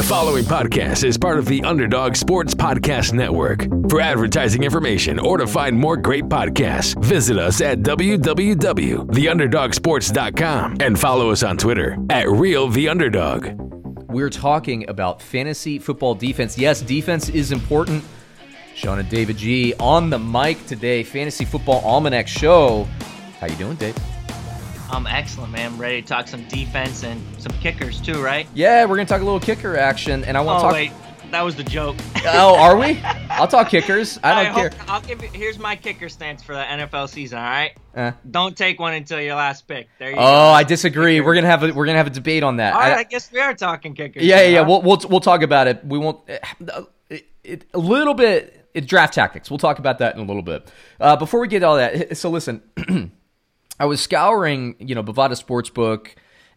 The following podcast is part of the Underdog Sports Podcast Network. For advertising information or to find more great podcasts, visit us at www.theunderdogsports.com and follow us on Twitter at Real The Underdog. We're talking about fantasy football defense. Yes, defense is important. Sean and David G on the mic today. Fantasy Football Almanac Show. How you doing, Dave? I'm excellent, man. I'm ready to talk some defense and some kickers too, right? Yeah, we're gonna talk a little kicker action, and I want Oh to talk. wait, that was the joke. Oh, are we? I'll talk kickers. I don't hope- care. I'll give you. Here's my kicker stance for the NFL season. All right, Uh, don't take one until your last pick. There you go. oh, I disagree. We're gonna have a we're gonna have a debate on that. All right, I- I guess we are talking kickers. yeah, yeah, yeah. huh? We'll, we'll we'll talk about it. We won't. It, it, a little bit. It's draft tactics. We'll talk about that in a little bit. Uh, before we get all that, so listen. I was scouring, you know, Bovada Sportsbook,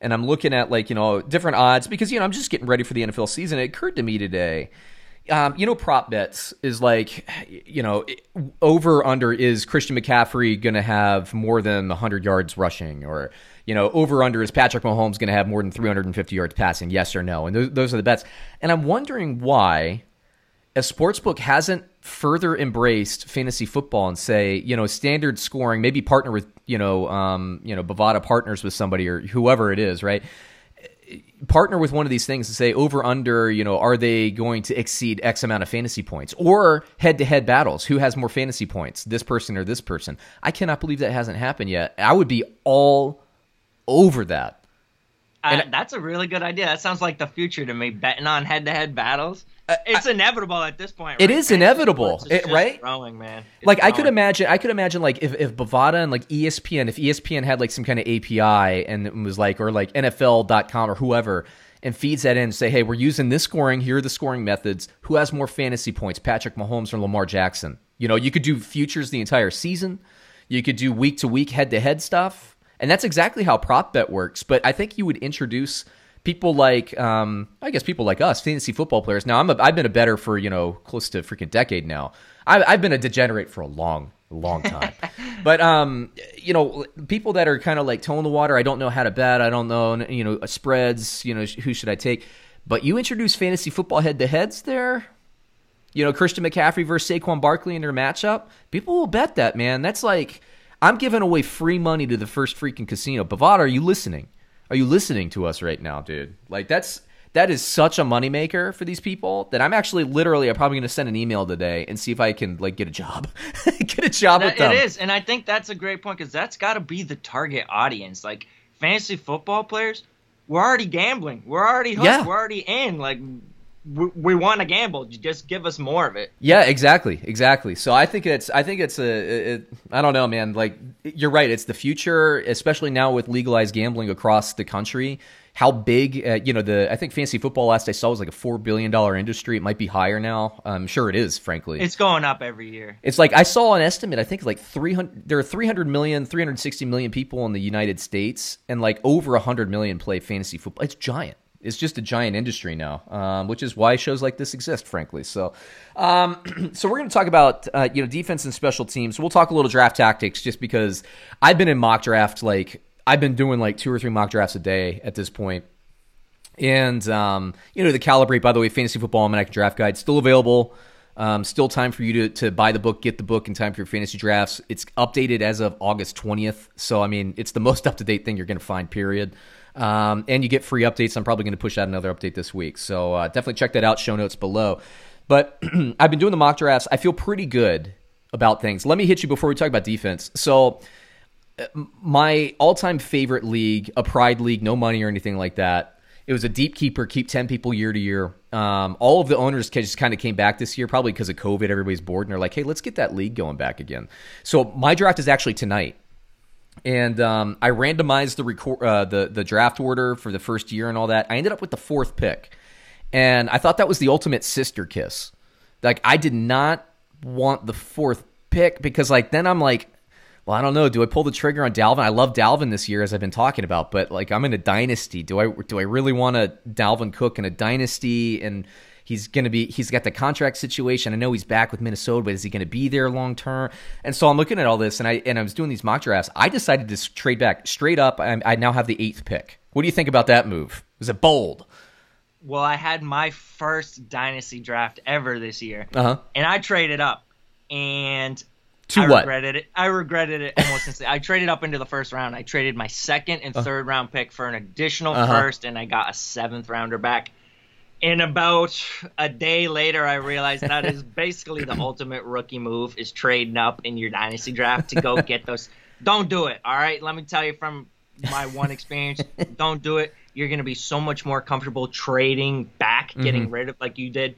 and I'm looking at like you know different odds because you know I'm just getting ready for the NFL season. It occurred to me today. Um, you know, prop bets is like, you know, over under is Christian McCaffrey going to have more than 100 yards rushing, or you know, over under is Patrick Mahomes going to have more than 350 yards passing? Yes or no? And those, those are the bets. And I'm wondering why a sportsbook hasn't further embraced fantasy football and say, you know, standard scoring, maybe partner with, you know, um, you know, Bovada partners with somebody or whoever it is, right? Partner with one of these things and say over under, you know, are they going to exceed X amount of fantasy points or head to head battles? Who has more fantasy points, this person or this person? I cannot believe that hasn't happened yet. I would be all over that. Uh, and- that's a really good idea. That sounds like the future to me. Betting on head-to-head battles. Uh, it's inevitable at this point. It right? is Fantasy inevitable, it- right? Growing, man. It's like I could imagine I could imagine like if, if Bovada and like ESPN if ESPN had like some kind of API and it was like or like NFL.com or whoever and feeds that in and say hey we're using this scoring here are the scoring methods who has more fantasy points Patrick Mahomes or Lamar Jackson you know you could do futures the entire season you could do week to week head to head stuff and that's exactly how prop bet works but I think you would introduce people like um, I guess people like us, fantasy football players. Now I'm a, I've been a better for you know close to a freaking decade now. I, I've been a degenerate for a long, long time. but um, you know, people that are kind of like toeing the water. I don't know how to bet. I don't know you know spreads. You know who should I take? But you introduce fantasy football head to heads there. You know Christian McCaffrey versus Saquon Barkley in their matchup. People will bet that man. That's like I'm giving away free money to the first freaking casino. Bovada, are you listening? Are you listening to us right now, dude? Like that's that is such a moneymaker for these people that I'm actually literally I'm probably gonna send an email today and see if I can like get a job. get a job with them. it is, and I think that's a great point because that's got to be the target audience. Like fantasy football players, we're already gambling. We're already hooked. Yeah. We're already in. Like we, we want to gamble. Just give us more of it. Yeah, exactly, exactly. So I think it's, I think it's a, it, I don't know, man. Like you're right, it's the future, especially now with legalized gambling across the country. How big, uh, you know, the I think fantasy football last I saw was like a four billion dollar industry. It might be higher now. I'm sure it is, frankly. It's going up every year. It's like I saw an estimate. I think like 300. There are 300 million, 360 million people in the United States, and like over 100 million play fantasy football. It's giant. It's just a giant industry now, um, which is why shows like this exist, frankly. So, um, so we're going to talk about uh, you know defense and special teams. We'll talk a little draft tactics, just because I've been in mock draft like I've been doing like two or three mock drafts a day at this point. And um, you know the calibrate. By the way, fantasy football almanac draft guide still available. Um, still time for you to, to buy the book, get the book in time for your fantasy drafts. It's updated as of August 20th. So, I mean, it's the most up to date thing you're going to find, period. Um, and you get free updates. I'm probably going to push out another update this week. So, uh, definitely check that out. Show notes below. But I've been doing the mock drafts. I feel pretty good about things. Let me hit you before we talk about defense. So, my all-time favorite league, a pride league, no money or anything like that. It was a deep keeper, keep ten people year to year. Um, all of the owners just kind of came back this year, probably because of COVID. Everybody's bored and they're like, "Hey, let's get that league going back again." So my draft is actually tonight, and um, I randomized the record, uh, the the draft order for the first year and all that. I ended up with the fourth pick, and I thought that was the ultimate sister kiss. Like I did not want the fourth pick because like then I'm like well, I don't know. Do I pull the trigger on Dalvin? I love Dalvin this year, as I've been talking about, but like I'm in a dynasty. Do I do I really want a Dalvin Cook in a dynasty? And he's going to be he's got the contract situation. I know he's back with Minnesota, but is he going to be there long term? And so I'm looking at all this, and I and I was doing these mock drafts. I decided to trade back straight up. I, I now have the eighth pick. What do you think about that move? Was it bold? well, I had my first dynasty draft ever this year, Uh huh. and I traded up, and To I what? regretted it. I regretted it almost instantly. I traded up into the first round. I traded my second and third round pick for an additional Uh-huh. first, and I got a seventh rounder back. And about a day later, I realized that is basically the ultimate rookie move: is trading up in your dynasty draft to go get those. Don't do it. All right, let me tell you from my one experience. don't do it. You're gonna be so much more comfortable trading back, getting rid of like you did.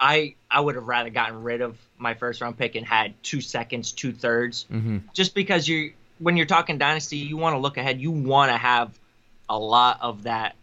I I would have rather gotten rid of my first round pick and had two seconds, two thirds, Mm-hmm. just because you when you're talking dynasty, you want to look ahead. You want to have a lot of that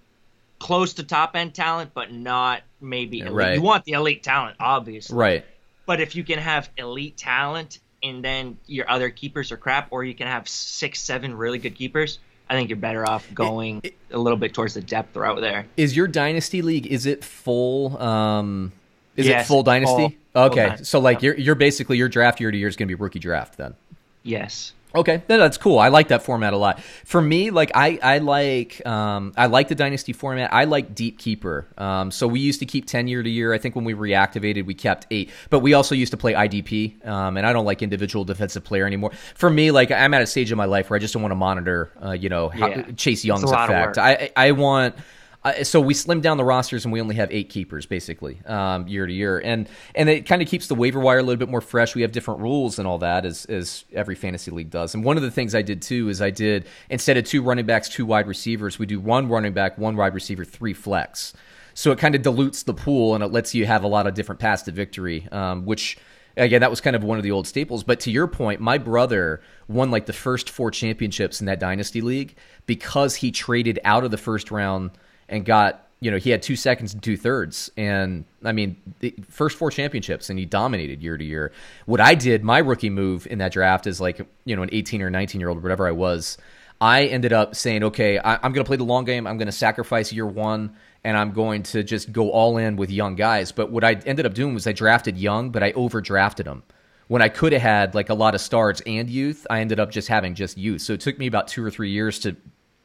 close to top end talent, but not maybe elite. right. You want the elite talent, obviously, Right. but if you can have elite talent and then your other keepers are crap, or you can have six, seven really good keepers, I think you're better off going a little bit towards the depth route there. Is your dynasty league? Is it full? Um, is it full dynasty? full- full okay, dynasty, so like you're you're basically your draft year to year is going to be rookie draft then. Yes. Okay, no, that's cool. I like that format a lot. For me, like I, I like um, I like the dynasty format. I like deep keeper. Um, so we used to keep ten year to year. I think when we reactivated, we kept eight. But we also used to play IDP, um, and I don't like individual defensive player anymore. For me, like I'm at a stage in my life where I just don't want to monitor, uh, you know, how, Yeah. Chase Young's effect. I I want. Uh, so we slimmed down the rosters and we only have eight keepers basically um, year to year, and and it kind of keeps the waiver wire a little bit more fresh. We have different rules and all that as as every fantasy league does. And one of the things I did too is I did instead of two running backs, two wide receivers, we do one running back, one wide receiver, three flex. So it kind of dilutes the pool and it lets you have a lot of different paths to victory, um, which again that was kind of one of the old staples. But to your point, my brother won like the first four championships in that dynasty league because he traded out of the first round and got you know he had two seconds and two thirds. And i mean the first four championships and he dominated year to year. What i did my rookie move in that draft is like you know an 18 or 19 year old whatever i was i ended up saying okay I, i'm going to play the long game. I'm going to sacrifice year one and i'm going to just go all in with young guys. But what i ended up doing was i drafted young but i overdrafted them. When I could have had like a lot of starts and youth, I ended up just having just youth. So it took me about two or three years to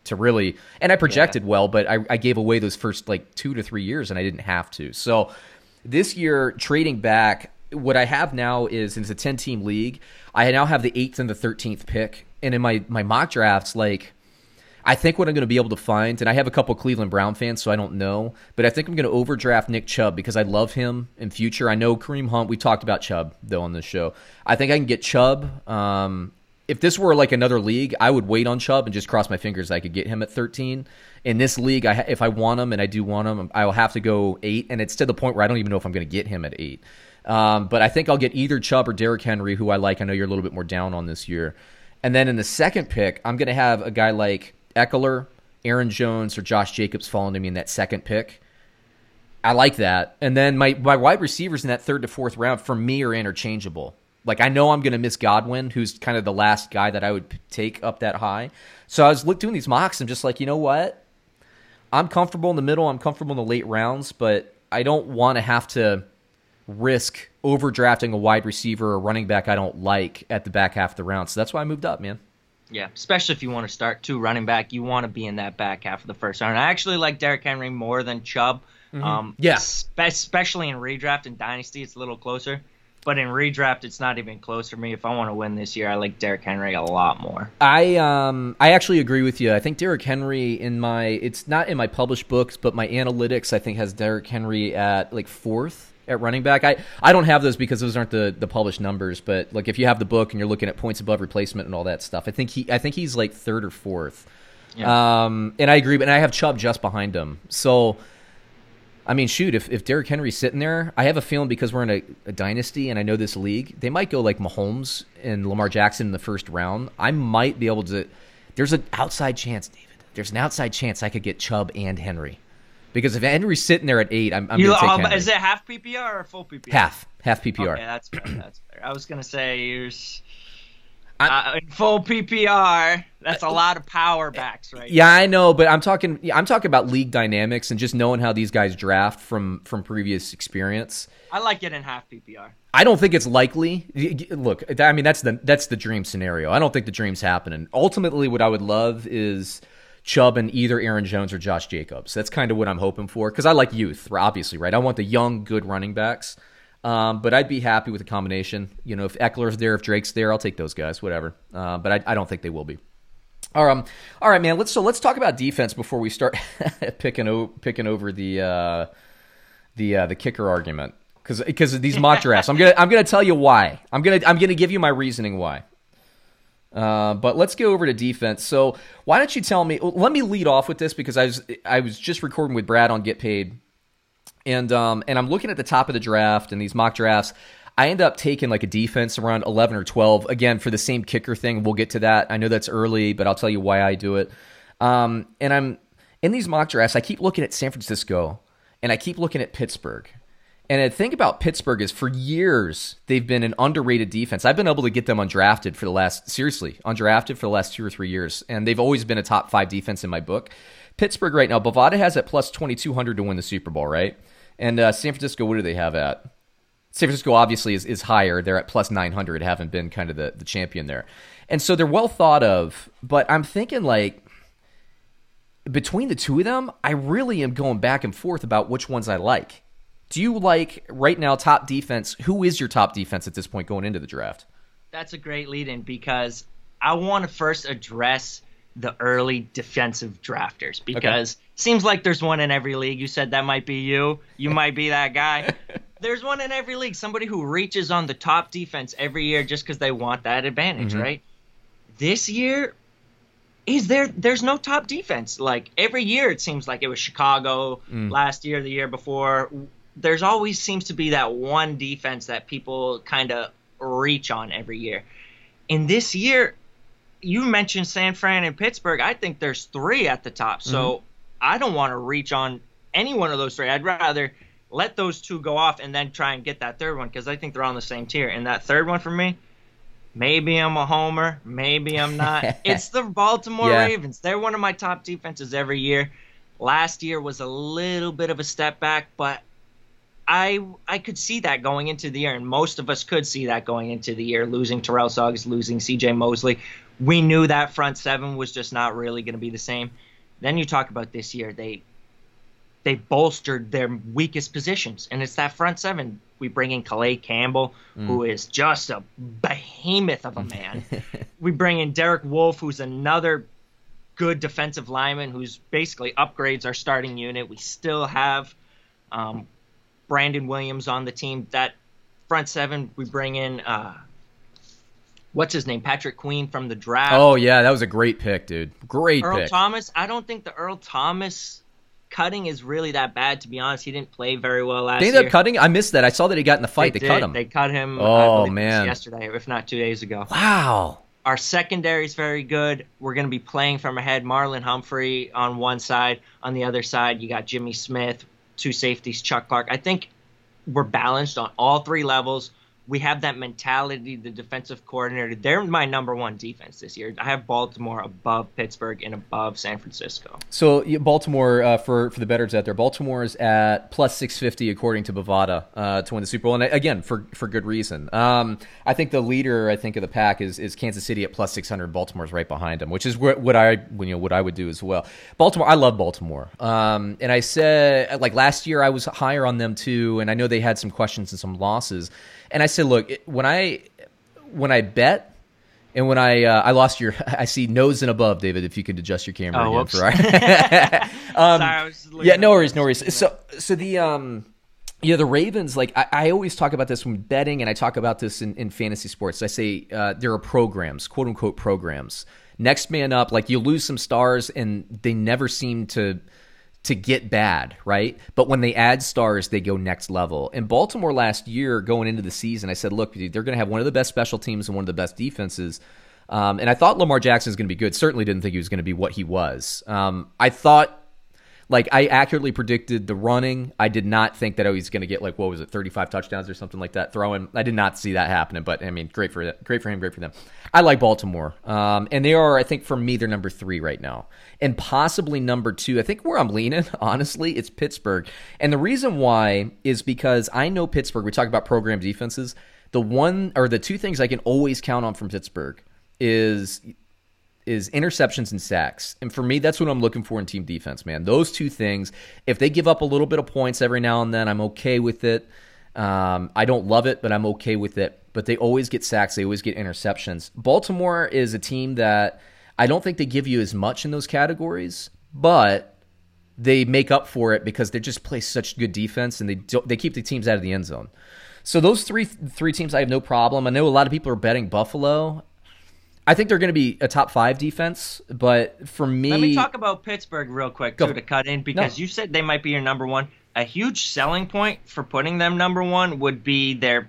to really and I projected well, but I, I gave away those first like two to three years and I didn't have to. So this year trading back, what I have now is it's a ten team league. I now have the eighth and the thirteenth pick. And in my, my mock drafts, like I think what I'm going to be able to find, and I have a couple Cleveland Brown fans, so I don't know, but I think I'm going to overdraft Nick Chubb because I love him in future. I know Kareem Hunt. We talked about Chubb though on this show. I think I can get Chubb. Um, if this were like another league, I would wait on Chubb and just cross my fingers I could get him at 13. In this league, I if I want him and I do want him, I will have to go eight, and it's to the point where I don't even know if I'm going to get him at eight. Um, but I think I'll get either Chubb or Derrick Henry, who I like. I know you're a little bit more down on this year. And then in the second pick, I'm going to have a guy like Ekeler, Aaron Jones, or Josh Jacobs falling to me in that second pick. I like that. And then my, my wide receivers in that third to fourth round for me are interchangeable. Like I know I'm going to miss Godwin, who's kind of the last guy that I would take up that high. So I was doing these mocks. I'm just like, you know what? I'm comfortable in the middle. I'm comfortable in the late rounds, but I don't want to have to risk overdrafting a wide receiver or running back I don't like at the back half of the round. So that's why I moved up, man. Yeah, especially if you want to start two running back, you want to be in that back half of the first round. I actually like Derrick Henry more than Chubb. Um, Yeah. spe- especially in redraft and dynasty, it's a little closer. But in redraft, it's not even close for me. If I want to win this year, I like Derrick Henry a lot more. I um I actually agree with you. I think Derrick Henry in my it's not in my published books, but my analytics I think has Derrick Henry at like fourth at running back. I, I don't have those because those aren't the, the published numbers, but like if you have the book and you're looking at points above replacement and all that stuff, I think he I think he's like third or fourth. Um and I agree, but and I have Chubb just behind him. So I mean, shoot, if, if Derrick Henry's sitting there, I have a feeling because we're in a, a dynasty and I know this league, they might go like Mahomes and Lamar Jackson in the first round. I might be able to. There's an outside chance, David. There's an outside chance I could get Chubb and Henry. Because if Henry's sitting there at eight, I'm, I'm going to take um, Henry. is it half PPR or full PPR? half, half PPR. Okay, that's fair. That's fair. I was gonna say yours. Uh, in full PPR, that's a lot of power backs, right? Yeah, I know, but I'm talking. I'm talking about league dynamics and just knowing how these guys draft from from previous experience. I like it in half PPR. I don't think it's likely. Look, I mean that's the that's the dream scenario. I don't think the dream's happening. Ultimately, what I would love is Chubb and either Aaron Jones or Josh Jacobs. That's kind of what I'm hoping for because I like youth, obviously, right? I want the young, good running backs. Um, but I'd be happy with a combination. You know, if Ekeler's there, if Drake's there, I'll take those guys, whatever. Uh, but I, I, don't think they will be. All right, um, all right, man. Let's so let's talk about defense before we start picking o- picking over the uh, the uh, the kicker argument because because these mock drafts. I'm gonna I'm gonna tell you why. I'm gonna I'm gonna give you my reasoning why. Uh, but let's go over to defense. So why don't you tell me? Let me lead off with this because I was I was just recording with Brad on Get Paid, and um and I'm looking at the top of the draft and these mock drafts. I end up taking like a defense around 11 or 12 again for the same kicker thing. We'll get to that. I know that's early, but I'll tell you why I do it. Um, and I'm in these mock drafts. I keep looking at San Francisco and I keep looking at Pittsburgh and the thing about Pittsburgh is for years they've been an underrated defense. I've been able to get them undrafted for the last seriously, undrafted for the last 2 or 3 years and they've always been a top 5 defense in my book. Pittsburgh right now, Bovada has at plus 2200 to win the Super Bowl, right? And uh, San Francisco what do they have at? San Francisco obviously is, is higher. They're at plus 900, haven't been kind of the, the champion there. And so they're well thought of, but I'm thinking like between the two of them, I really am going back and forth about which ones I like. Do you like right now top defense? Who is your top defense at this point going into the draft? That's a great lead in because I want to first address the early defensive drafters because okay. seems like there's one in every league. You said that might be you. You might be that guy. there's one in every league. Somebody who reaches on the top defense every year just because they want that advantage, mm-hmm. right? This year, is there? There's no top defense. Like every year, it seems like it was Chicago mm. last year, the year before there's always seems to be that one defense that people kind of reach on every year. In this year, you mentioned San Fran and Pittsburgh. I think there's three at the top. So mm-hmm. I don't want to reach on any one of those three. I'd rather let those two go off and then try and get that third one because I think they're on the same tier. And that third one for me, maybe I'm a homer, maybe I'm not. it's the Baltimore yeah. Ravens. They're one of my top defenses every year. Last year was a little bit of a step back, but I I could see that going into the year, and most of us could see that going into the year. Losing Terrell Suggs, losing C.J. Mosley, we knew that front seven was just not really going to be the same. Then you talk about this year, they they bolstered their weakest positions, and it's that front seven. We bring in Calais Campbell, mm. who is just a behemoth of a man. we bring in Derek Wolfe, who's another good defensive lineman, who's basically upgrades our starting unit. We still have um, Brandon Williams on the team. That front seven, we bring in uh, what's his name, Patrick Queen from the draft. Oh yeah, that was a great pick, dude. Great Earl pick. Thomas. I don't think the Earl Thomas cutting is really that bad. To be honest, he didn't play very well last. They ended up cutting. I missed that. I saw that he got in the fight. They, they cut him. They cut him. Oh man, yesterday, if not two days ago. Wow. Our secondary is very good. We're going to be playing from ahead. Marlon Humphrey on one side. On the other side, you got Jimmy Smith, two safeties, Chuck Clark. I think we're balanced on all three levels we have that mentality, the defensive coordinator. They're my number one defense this year. I have Baltimore above Pittsburgh and above San Francisco. So Baltimore, uh, for for the betters out there, Baltimore is at plus six fifty according to Bovada uh, to win the Super Bowl, and again for for good reason. Um, I think the leader, I think of the pack is is Kansas City at plus six hundred. Baltimore's right behind them, which is what, what I you know what I would do as well. Baltimore, I love Baltimore, um, and I said like last year I was higher on them too, and I know they had some questions and some losses. And I said, look, when I when I bet and when I uh, I lost your I see nose and above, David. If you could adjust your camera oh, again for um, Sorry, yeah, no worries, no worries. So so the um yeah the Ravens like I, I always talk about this when betting and I talk about this in, in fantasy sports. I say uh, there are programs, quote unquote programs. Next man up, like you lose some stars and they never seem to to get bad, right? But when they add stars, they go next level. In Baltimore last year, going into the season, I said, look, they're going to have one of the best special teams and one of the best defenses. Um, and I thought Lamar Jackson was going to be good. Certainly didn't think he was going to be what he was. Um, I thought like I accurately predicted the running. I did not think that I was going to get like what was it, 35 touchdowns or something like that throwing. I did not see that happening, but I mean, great for great for him, great for them. I like Baltimore, um, and they are, I think, for me, they're number three right now, and possibly number two. I think where I'm leaning, honestly, it's Pittsburgh, and the reason why is because I know Pittsburgh. We talk about program defenses. The one or the two things I can always count on from Pittsburgh is is interceptions and sacks. And for me, that's what I'm looking for in team defense, man. Those two things. If they give up a little bit of points every now and then, I'm okay with it. Um, I don't love it, but I'm okay with it. But they always get sacks. They always get interceptions. Baltimore is a team that I don't think they give you as much in those categories, but they make up for it because they just play such good defense and they they keep the teams out of the end zone. So those three three teams, I have no problem. I know a lot of people are betting Buffalo. I think they're going to be a top five defense, but for me, let me talk about Pittsburgh real quick too to cut in because no. you said they might be your number one. A huge selling point for putting them number one would be their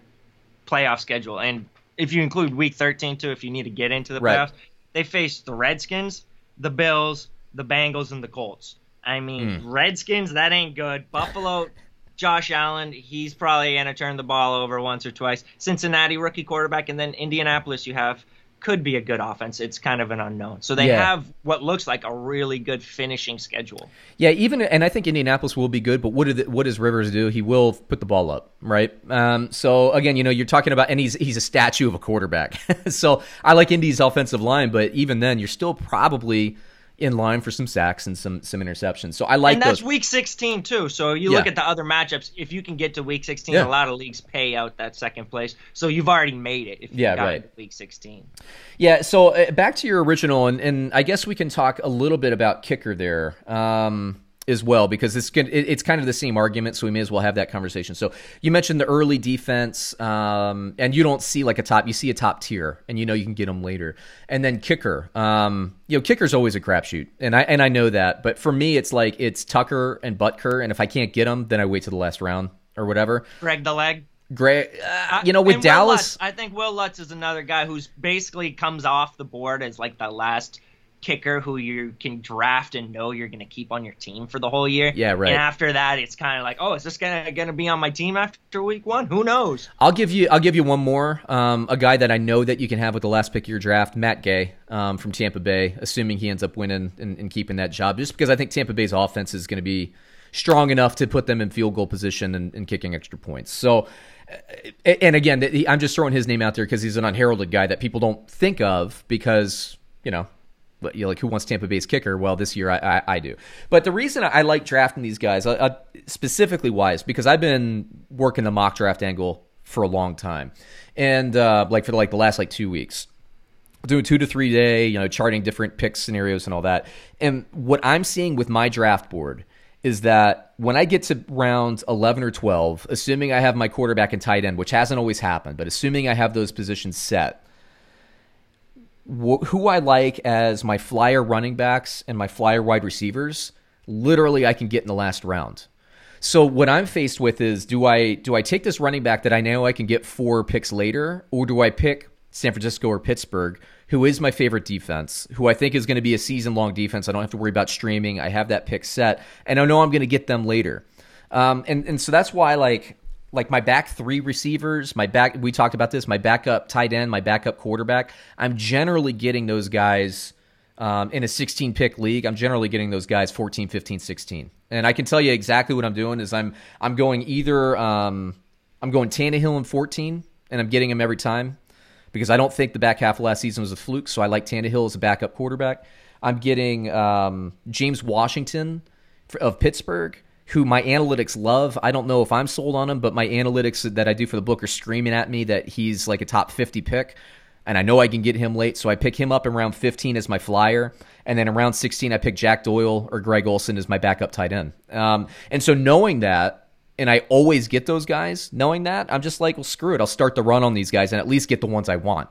playoff schedule, and if you include Week 13 too, if you need to get into the playoffs, right. they face the Redskins, the Bills, the Bengals, and the Colts. I mean, mm. Redskins, that ain't good. Buffalo, Josh Allen, he's probably going to turn the ball over once or twice. Cincinnati, rookie quarterback, and then Indianapolis, you have could be a good offense. It's kind of an unknown. So they yeah. have what looks like a really good finishing schedule. Yeah, even and I think Indianapolis will be good. But what did what does Rivers do? He will put the ball up, right? Um, so again, you know, you're talking about, and he's he's a statue of a quarterback. so I like Indy's offensive line, but even then, you're still probably in line for some sacks and some some interceptions. So I like and that's those. week 16 too. So you yeah. look at the other matchups. If you can get to week 16, yeah. a lot of leagues pay out that second place. So you've already made it. If you yeah, got right. week 16. Yeah. So uh, back to your original, and, and I guess we can talk a little bit about kicker there. Um, as well because it's it's kind of the same argument, so we may as well have that conversation. So you mentioned the early defense, um, and you don't see like a top, you see a top tier, and you know you can get them later. And then kicker, um, you know, kicker's always a crapshoot, and I and I know that, but for me, it's like it's Tucker and Butker, and if I can't get them, then I wait to the last round or whatever. Greg the leg. Great, uh, you know, with Dallas, Lutz, I think Wil Lutz is another guy who's basically comes off the board as like the last kicker who you can draft and know you're going to keep on your team for the whole year. Yeah, right. And after that, it's kind of like, oh, is this gonna gonna be on my team after week one? Who knows? I'll give you I'll give you one more. Um, a guy that I know that you can have with the last pick of your draft, Matt Gay um, from Tampa Bay, assuming he ends up winning and, and keeping that job, just because I think Tampa Bay's offense is going to be strong enough to put them in field goal position and, and kicking extra points. So. And again, I'm just throwing his name out there because he's an unheralded guy that people don't think of because you know you know, like who wants Tampa Bay's kicker? Well, this year I, I, I do. But the reason I like drafting these guys, uh, uh, specifically wise, because I've been working the mock draft angle for a long time, and uh, like for like the last like two weeks, doing two to three day, you know, charting different pick scenarios and all that. And what I'm seeing with my draft board is that when I get to round 11 or 12, assuming I have my quarterback and tight end, which hasn't always happened, but assuming I have those positions set wh- who I like as my flyer running backs and my flyer wide receivers, literally I can get in the last round. So what I'm faced with is do I do I take this running back that I know I can get four picks later, or do I pick San Francisco or Pittsburgh, who is my favorite defense, who I think is going to be a season long defense. I don't have to worry about streaming. I have that pick set, and I know I'm going to get them later. Um, and and so that's why like like my back three receivers, my back we talked about this, my backup tight end, my backup quarterback. I'm generally getting those guys um, in a 16 pick league. I'm generally getting those guys 14, 15, 16. And I can tell you exactly what I'm doing is I'm I'm going either um, I'm going Tannehill in 14, and I'm getting him every time because I don't think the back half of last season was a fluke. So I like Tannehill as a backup quarterback. I'm getting um, James Washington of Pittsburgh who my analytics love. I don't know if I'm sold on him, but my analytics that I do for the book are screaming at me that he's like a top 50 pick. And I know I can get him late, so I pick him up in round 15 as my flyer. And then in round 16, I pick Jack Doyle or Greg Olsen as my backup tight end. Um, and so knowing that, and I always get those guys, knowing that, I'm just like, well, screw it. I'll start the run on these guys and at least get the ones I want.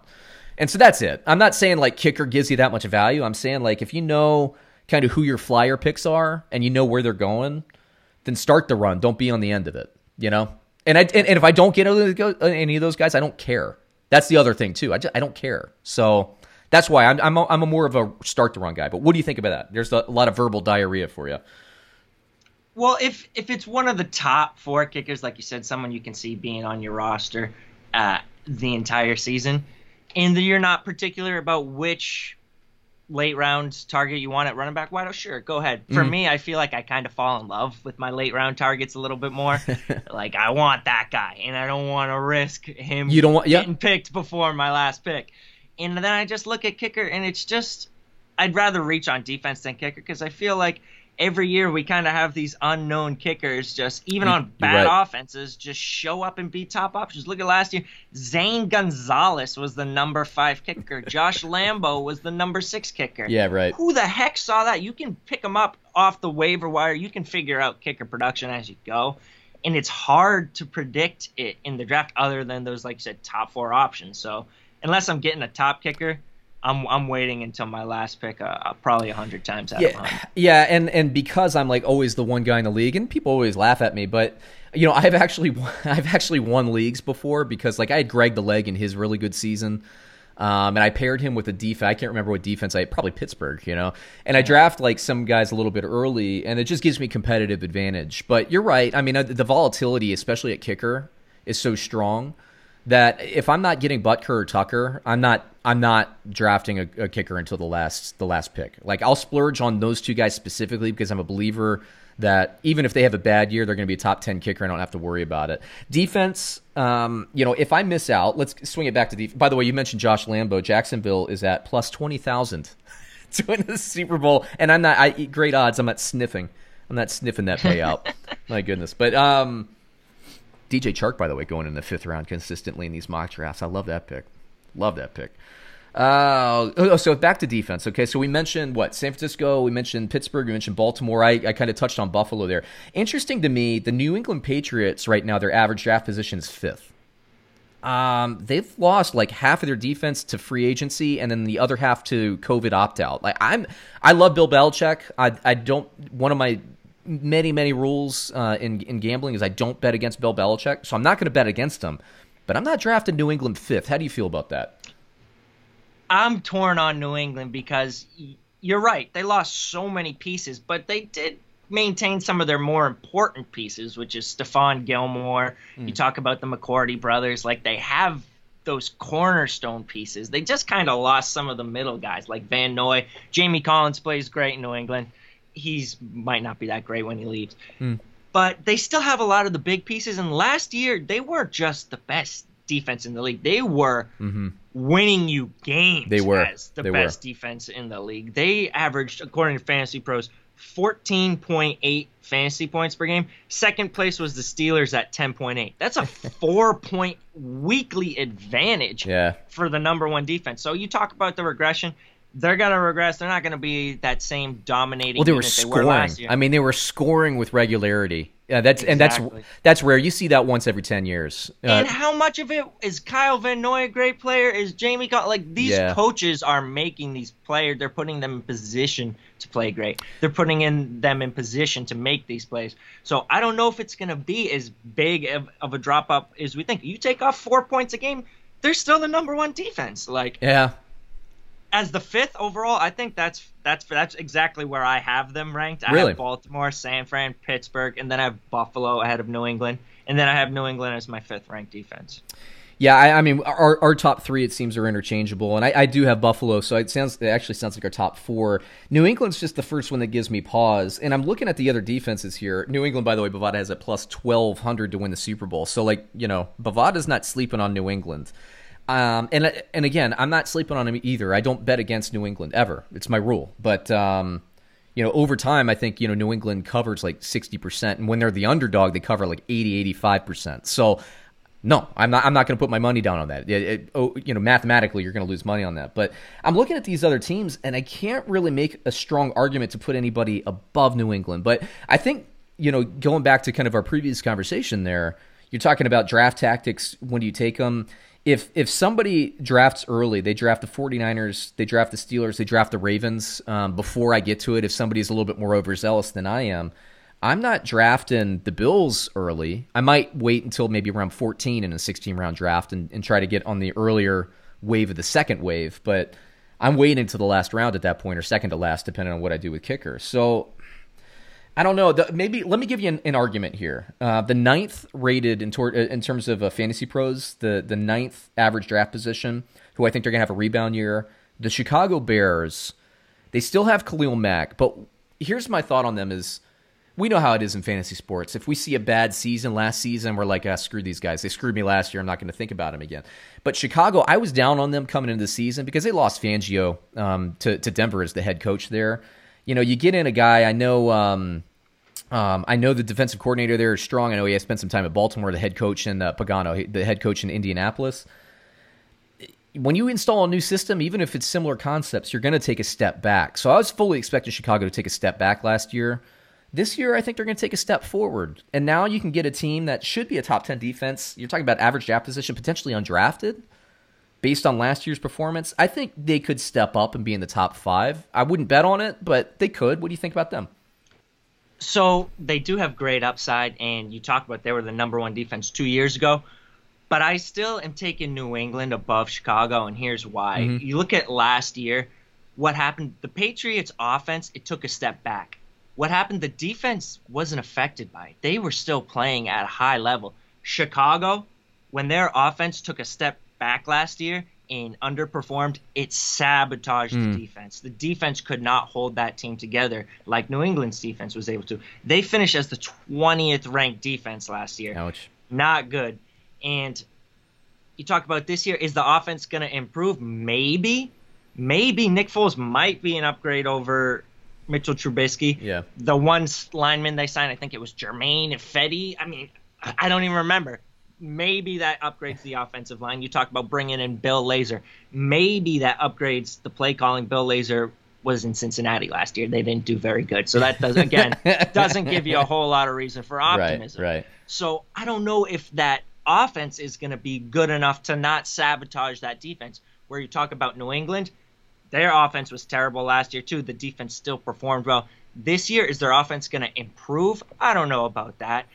And so that's it. I'm not saying like kicker gives you that much value. I'm saying like if you know kind of who your flyer picks are and you know where they're going – then start the run. Don't be on the end of it. You know. And I and, and if I don't get any of those guys, I don't care. That's the other thing too. I just, I don't care. So that's why I'm I'm a, I'm a more of a start the run guy. But what do you think about that? There's a lot of verbal diarrhea for you. Well, if if it's one of the top four kickers, like you said, someone you can see being on your roster uh, the entire season, and you're not particular about which late round target you want at running back? Why don't sure go ahead. For mm. me, I feel like I kind of fall in love with my late round targets a little bit more. like I want that guy, and I don't want to risk him. You don't want getting picked before my last pick. And then I just look at kicker, and it's just I'd rather reach on defense than kicker because I feel like every year we kind of have these unknown kickers just even on bad right. offenses just show up and be top options. Look at last year, Zane Gonzalez was the number five kicker. Josh Lambo was the number six kicker. Yeah, right. Who the heck saw that? You can pick them up off the waiver wire. You can figure out kicker production as you go. And it's hard to predict it in the draft other than those, like you said, top four options. So unless I'm getting a top kicker, I'm I'm waiting until my last pick, uh, uh probably a hundred times out yeah, of hundred. Yeah, and and because I'm like always the one guy in the league, and people always laugh at me, but you know I've actually I've actually won leagues before because like I had Greg the leg in his really good season. Um, and I paired him with a defense. I can't remember what defense I probably Pittsburgh, you know. And I draft like some guys a little bit early, and it just gives me competitive advantage. But you're right. I mean, uh, the volatility, especially at kicker, is so strong that if I'm not getting Butker or Tucker, I'm not I'm not drafting a, a, kicker until the last the last pick. Like I'll splurge on those two guys specifically because I'm a believer that even if they have a bad year, they're going to be a top ten kicker. and I don't have to worry about it. Defense, um, you know, if I miss out, let's swing it back to defense. By the way, you mentioned Josh Lambo. Jacksonville is at plus twenty thousand to win the Super Bowl, and I'm not. I eat great odds. I'm not sniffing. I'm not sniffing that payout. My goodness, but um DJ Chark, by the way, going in the fifth round consistently in these mock drafts. I love that pick. Love that pick. Uh, oh, so back to defense. Okay, so we mentioned what San Francisco, we mentioned Pittsburgh, we mentioned Baltimore. I, I kind of touched on Buffalo there. Interesting to me, the New England Patriots right now, their average draft position is fifth. Um, they've lost like half of their defense to free agency, and then the other half to COVID opt out. Like I'm, I love Bill Belichick. I I don't one of my many many rules uh, in in gambling is I don't bet against Bill Belichick, so I'm not going to bet against him. But I'm not drafting New England fifth. How do you feel about that? I'm torn on New England because you're right. They lost so many pieces, but they did maintain some of their more important pieces, which is Stephon Gilmore. Mm. You talk about the McCourty brothers, like they have those cornerstone pieces. They just kind of lost some of the middle guys, like Van Noy. Jamie Collins plays great in New England he's might not be that great when he leaves. Mm. But they still have a lot of the big pieces. And last year, they weren't just the best defense in the league. They were mm-hmm. winning you games. They were as the they best were. defense in the league. They averaged, according to Fantasy Pros, 14.8 fantasy points per game. Second place was the Steelers at 10.8. That's a four point weekly advantage yeah. for the number one defense. So you talk about the regression they're gonna regress. They're not gonna be that same dominating. Well, they were scoring. They were I mean, they were scoring with regularity. Yeah, that's exactly. and that's that's rare. You see that once every ten years. Uh, and how much of it is Kyle Van Noy a great player? Is Jamie like these yeah. coaches are making these players? They're putting them in position to play great. They're putting in them in position to make these plays. So I don't know if it's gonna be as big of, of a drop up as we think. You take off four points a game, they're still the number one defense. Like yeah, as the fifth overall, I think that's that's that's exactly where I have them ranked. I really? have Baltimore, San Fran, Pittsburgh, and then I have Buffalo ahead of New England, and then I have New England as my fifth ranked defense. Yeah, I, I mean, our, our top three it seems are interchangeable, and I, I, do have Buffalo, so it sounds it actually sounds like our top four. New England's just the first one that gives me pause, and I'm looking at the other defenses here. New England, by the way, Bovada has a plus twelve hundred to win the Super Bowl, so like you know, Bovada's not sleeping on New England. Um, and and again, I'm not sleeping on him either. I don't bet against New England ever. It's my rule. But um, you know, over time, I think you know New England covers like 60 percent, and when they're the underdog, they cover like 80, 85 percent. So no, I'm not. I'm not going to put my money down on that. It, it, oh, you know, mathematically, you're going to lose money on that. But I'm looking at these other teams, and I can't really make a strong argument to put anybody above New England. But I think you know, going back to kind of our previous conversation there, you're talking about draft tactics. When do you take them? If if somebody drafts early, they draft the 49ers, they draft the Steelers, they draft the Ravens um, before I get to it. If somebody's a little bit more overzealous than I am, I'm not drafting the Bills early. I might wait until maybe around 14 in a 16 round draft and, and try to get on the earlier wave of the second wave. But I'm waiting until the last round at that point or second to last, depending on what I do with kickers. So I don't know. The, maybe let me give you an, an argument here. Uh, the ninth rated in, tor- in terms of uh, fantasy pros, the the ninth average draft position, who I think they're gonna have a rebound year. The Chicago Bears, they still have Khalil Mack, but here's my thought on them: is we know how it is in fantasy sports. If we see a bad season last season, we're like, ah, screw these guys. They screwed me last year. I'm not going to think about them again. But Chicago, I was down on them coming into the season because they lost Fangio um, to, to Denver as the head coach there. You know, you get in a guy, I know. Um, um, I know the defensive coordinator there is strong. I know he has spent some time at Baltimore, the head coach in uh, Pagano, the head coach in Indianapolis. When you install a new system, even if it's similar concepts, you're going to take a step back. So I was fully expecting Chicago to take a step back last year. This year, I think they're going to take a step forward. And now you can get a team that should be a top 10 defense. You're talking about average draft position, potentially undrafted based on last year's performance. I think they could step up and be in the top five. I wouldn't bet on it, but they could. What do you think about them? So they do have great upside, and you talked about they were the number one defense two years ago. But I still am taking New England above Chicago, and here's why. Mm-hmm. You look at last year, what happened? The Patriots' offense it took a step back. What happened? The defense wasn't affected by it. They were still playing at a high level. Chicago, when their offense took a step back last year, and underperformed, it sabotaged mm. the hmm. defense. The defense could not hold that team together like New England's defense was able to. They finished as the 20th ranked defense last year. Ouch. Not good. And you talk about this year, is the offense going to improve? Maybe. Maybe Nick Foles might be an upgrade over Mitchell Trubisky. Yeah. The one lineman they signed, I think it was Germain Ifedi. I mean, I don't even remember maybe that upgrades the offensive line. You talk about bringing in Bill Lazor. Maybe that upgrades the play calling. Bill Lazor was in Cincinnati last year. They didn't do very good. So that does again doesn't give you a whole lot of reason for optimism. Right, right. So I don't know if that offense is going to be good enough to not sabotage that defense. Where you talk about New England, their offense was terrible last year too. The defense still performed well. This year, is their offense going to improve? I don't know about that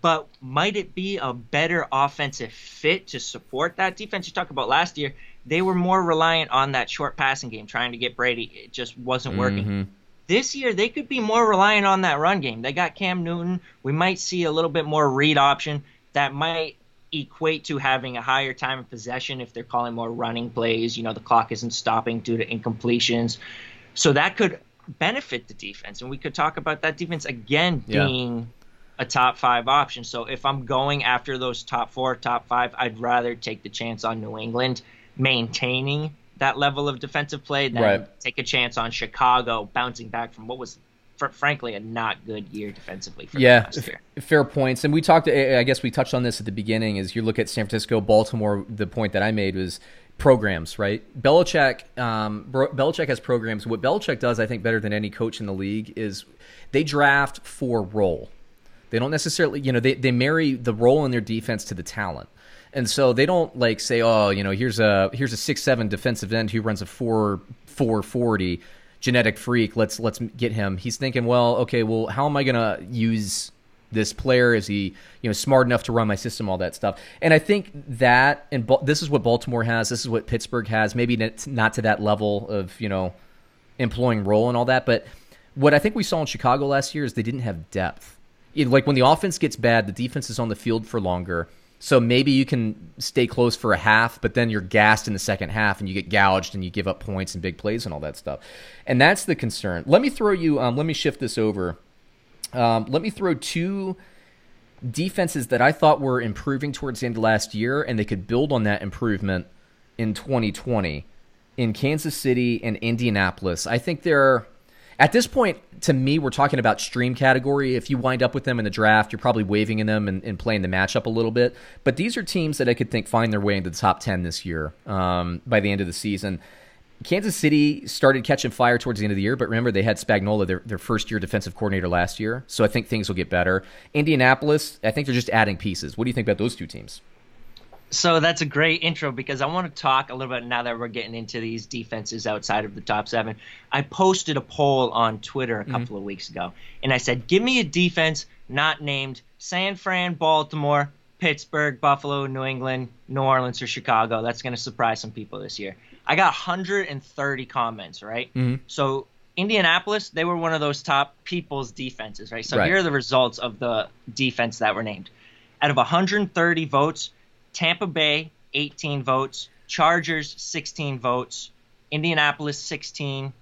but might it be a better offensive fit to support that defense? You talked about last year, they were more reliant on that short passing game, trying to get Brady. It just wasn't working. Mm-hmm. This year, they could be more reliant on that run game. They got Cam Newton. We might see a little bit more read option that might equate to having a higher time of possession if they're calling more running plays. You know, the clock isn't stopping due to incompletions. So that could benefit the defense. And we could talk about that defense again being. Yeah a top five option. So if I'm going after those top four, top five, I'd rather take the chance on New England maintaining that level of defensive play than right. take a chance on Chicago bouncing back from what was frankly a not good year defensively for yeah, fair points. And we talked. I guess we touched on this at the beginning. Is you look at San Francisco, Baltimore. The point that I made was programs, right? Belichick, um, Belichick has programs. What Belichick does, I think, better than any coach in the league is they draft for role. They don't necessarily, you know, they, they marry the role in their defense to the talent. And so they don't like say, oh, you know, here's a here's a six seven defensive end who runs a four four forty genetic freak. Let's let's get him. He's thinking, well, okay, well, how am I gonna use this player? Is he you know smart enough to run my system? All that stuff. And I think that and this is what Baltimore has. This is what Pittsburgh has. Maybe not to that level of you know employing role and all that, but what I think we saw in Chicago last year is they didn't have depth like when the offense gets bad, the defense is on the field for longer. So maybe you can stay close for a half, but then you're gassed in the second half and you get gouged and you give up points and big plays and all that stuff. And that's the concern. Let me throw you. Um, let me shift this over. Um, let me throw two defenses that I thought were improving towards the end of last year, and they could build on that improvement in 2020 in Kansas City and Indianapolis. I think they're at this point, to me, we're talking about stream category. If you wind up with them in the draft, you're probably waving in them and, and playing the matchup a little bit. But these are teams that I could think find their way into the top 10 this year um, by the end of the season. Kansas City started catching fire towards the end of the year, but remember they had Spagnuolo, their, their first year defensive coordinator last year. So I think things will get better. Indianapolis, I think they're just adding pieces. What do you think about those two teams? So that's a great intro because I want to talk a little bit now that we're getting into these defenses outside of the top seven. I posted a poll on Twitter a mm-hmm. couple mm-hmm. of weeks ago, and I said, "Give me a defense not named San Fran, Baltimore, Pittsburgh, Buffalo, New England, New Orleans, or Chicago." That's going to surprise some people this year. I got 130 comments, right? Mm-hmm. So Indianapolis, they were one of those top people's defenses, right? So right. here are the results of the defense that were named. Out of 130 votes, Tampa Bay 18 votes, Chargers 16 votes, Indianapolis 16,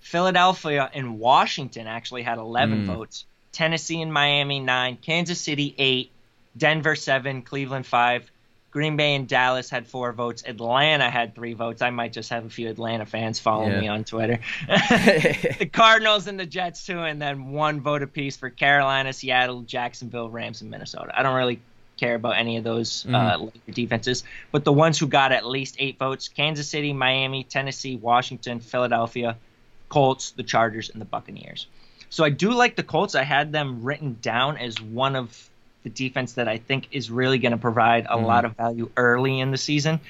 Philadelphia and Washington actually had 11 mm. votes, Tennessee and Miami nine, Kansas City eight, Denver seven, Cleveland five, Green Bay and Dallas had four votes. Atlanta had three votes. I might just have a few Atlanta fans following Yeah. me on Twitter. the Cardinals and the Jets too, and then one vote apiece for Carolina, Seattle, Jacksonville, Rams, and Minnesota. I don't really care about any of those uh, mm-hmm. defenses, but the ones who got at least eight votes: Kansas City, Miami, Tennessee, Washington, Philadelphia, Colts, the Chargers, and the Buccaneers. So I do like the Colts. I had them written down as one of the defense that I think is really going to provide a mm-hmm. lot of value early in the season.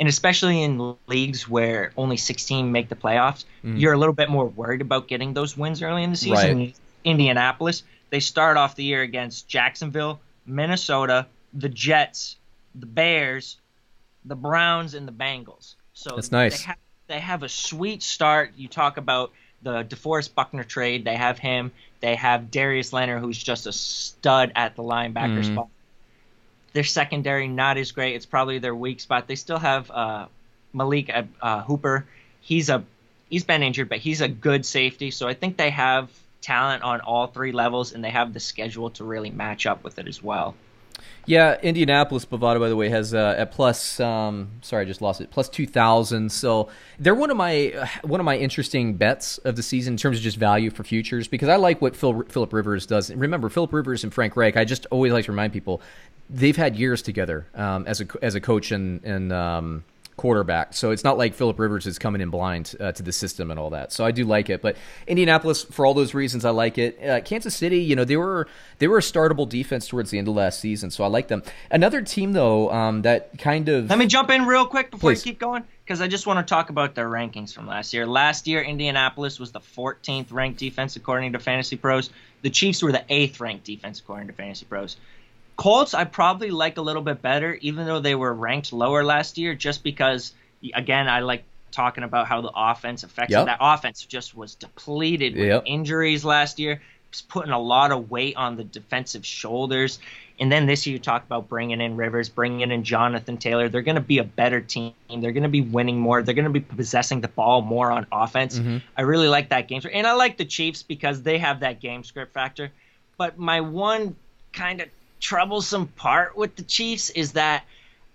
And especially in leagues where only 16 make the playoffs, mm. you're a little bit more worried about getting those wins early in the season. Right. Indianapolis, they start off the year against Jacksonville, Minnesota, the Jets, the Bears, the Browns, and the Bengals. So That's nice. They have, they have a sweet start. You talk about the DeForest Buckner trade. They have him. They have Darius Leonard, who's just a stud at the linebacker Mhm. spot. Their secondary not as great. It's probably their weak spot. They still have uh, Malik uh, uh, Hooker. He's a he's been injured, but he's a good safety. So I think they have talent on all three levels, and they have the schedule to really match up with it as well. Yeah, Indianapolis Bovada, by the way, has uh, at plus. Um, sorry, I just lost it. Plus two thousand. So they're one of my one of my interesting bets of the season in terms of just value for futures because I like what Phil, Philip Rivers does. And remember, Philip Rivers and Frank Reich. I just always like to remind people they've had years together um, as a as a coach and and um, quarterback. So it's not like Philip Rivers is coming in blind uh, to the system and all that. So I do like it. But Indianapolis, for all those reasons, I like it. Uh, Kansas City, you know, they were they were a startable defense towards the end of last season, so I like them. Another team though um, that kind of Let me jump in real quick before Please. you keep going, because I just want to talk about their rankings from last year. Last year, Indianapolis was the 14th ranked defense according to Fantasy Pros. The Chiefs were the eighth ranked defense according to Fantasy Pros. Colts, I probably like a little bit better, even though they were ranked lower last year, just because, again, I like talking about how the offense affects Yep. That offense just was depleted with Yep. injuries last year. It's putting a lot of weight on the defensive shoulders. And then this year, you talk about bringing in Rivers, bringing in Jonathan Taylor. They're going to be a better team. They're going to be winning more. They're going to be possessing the ball more on offense. Mm-hmm. I really like that game script. And I like the Chiefs because they have that game script factor. But my one kind of troublesome part with the Chiefs is that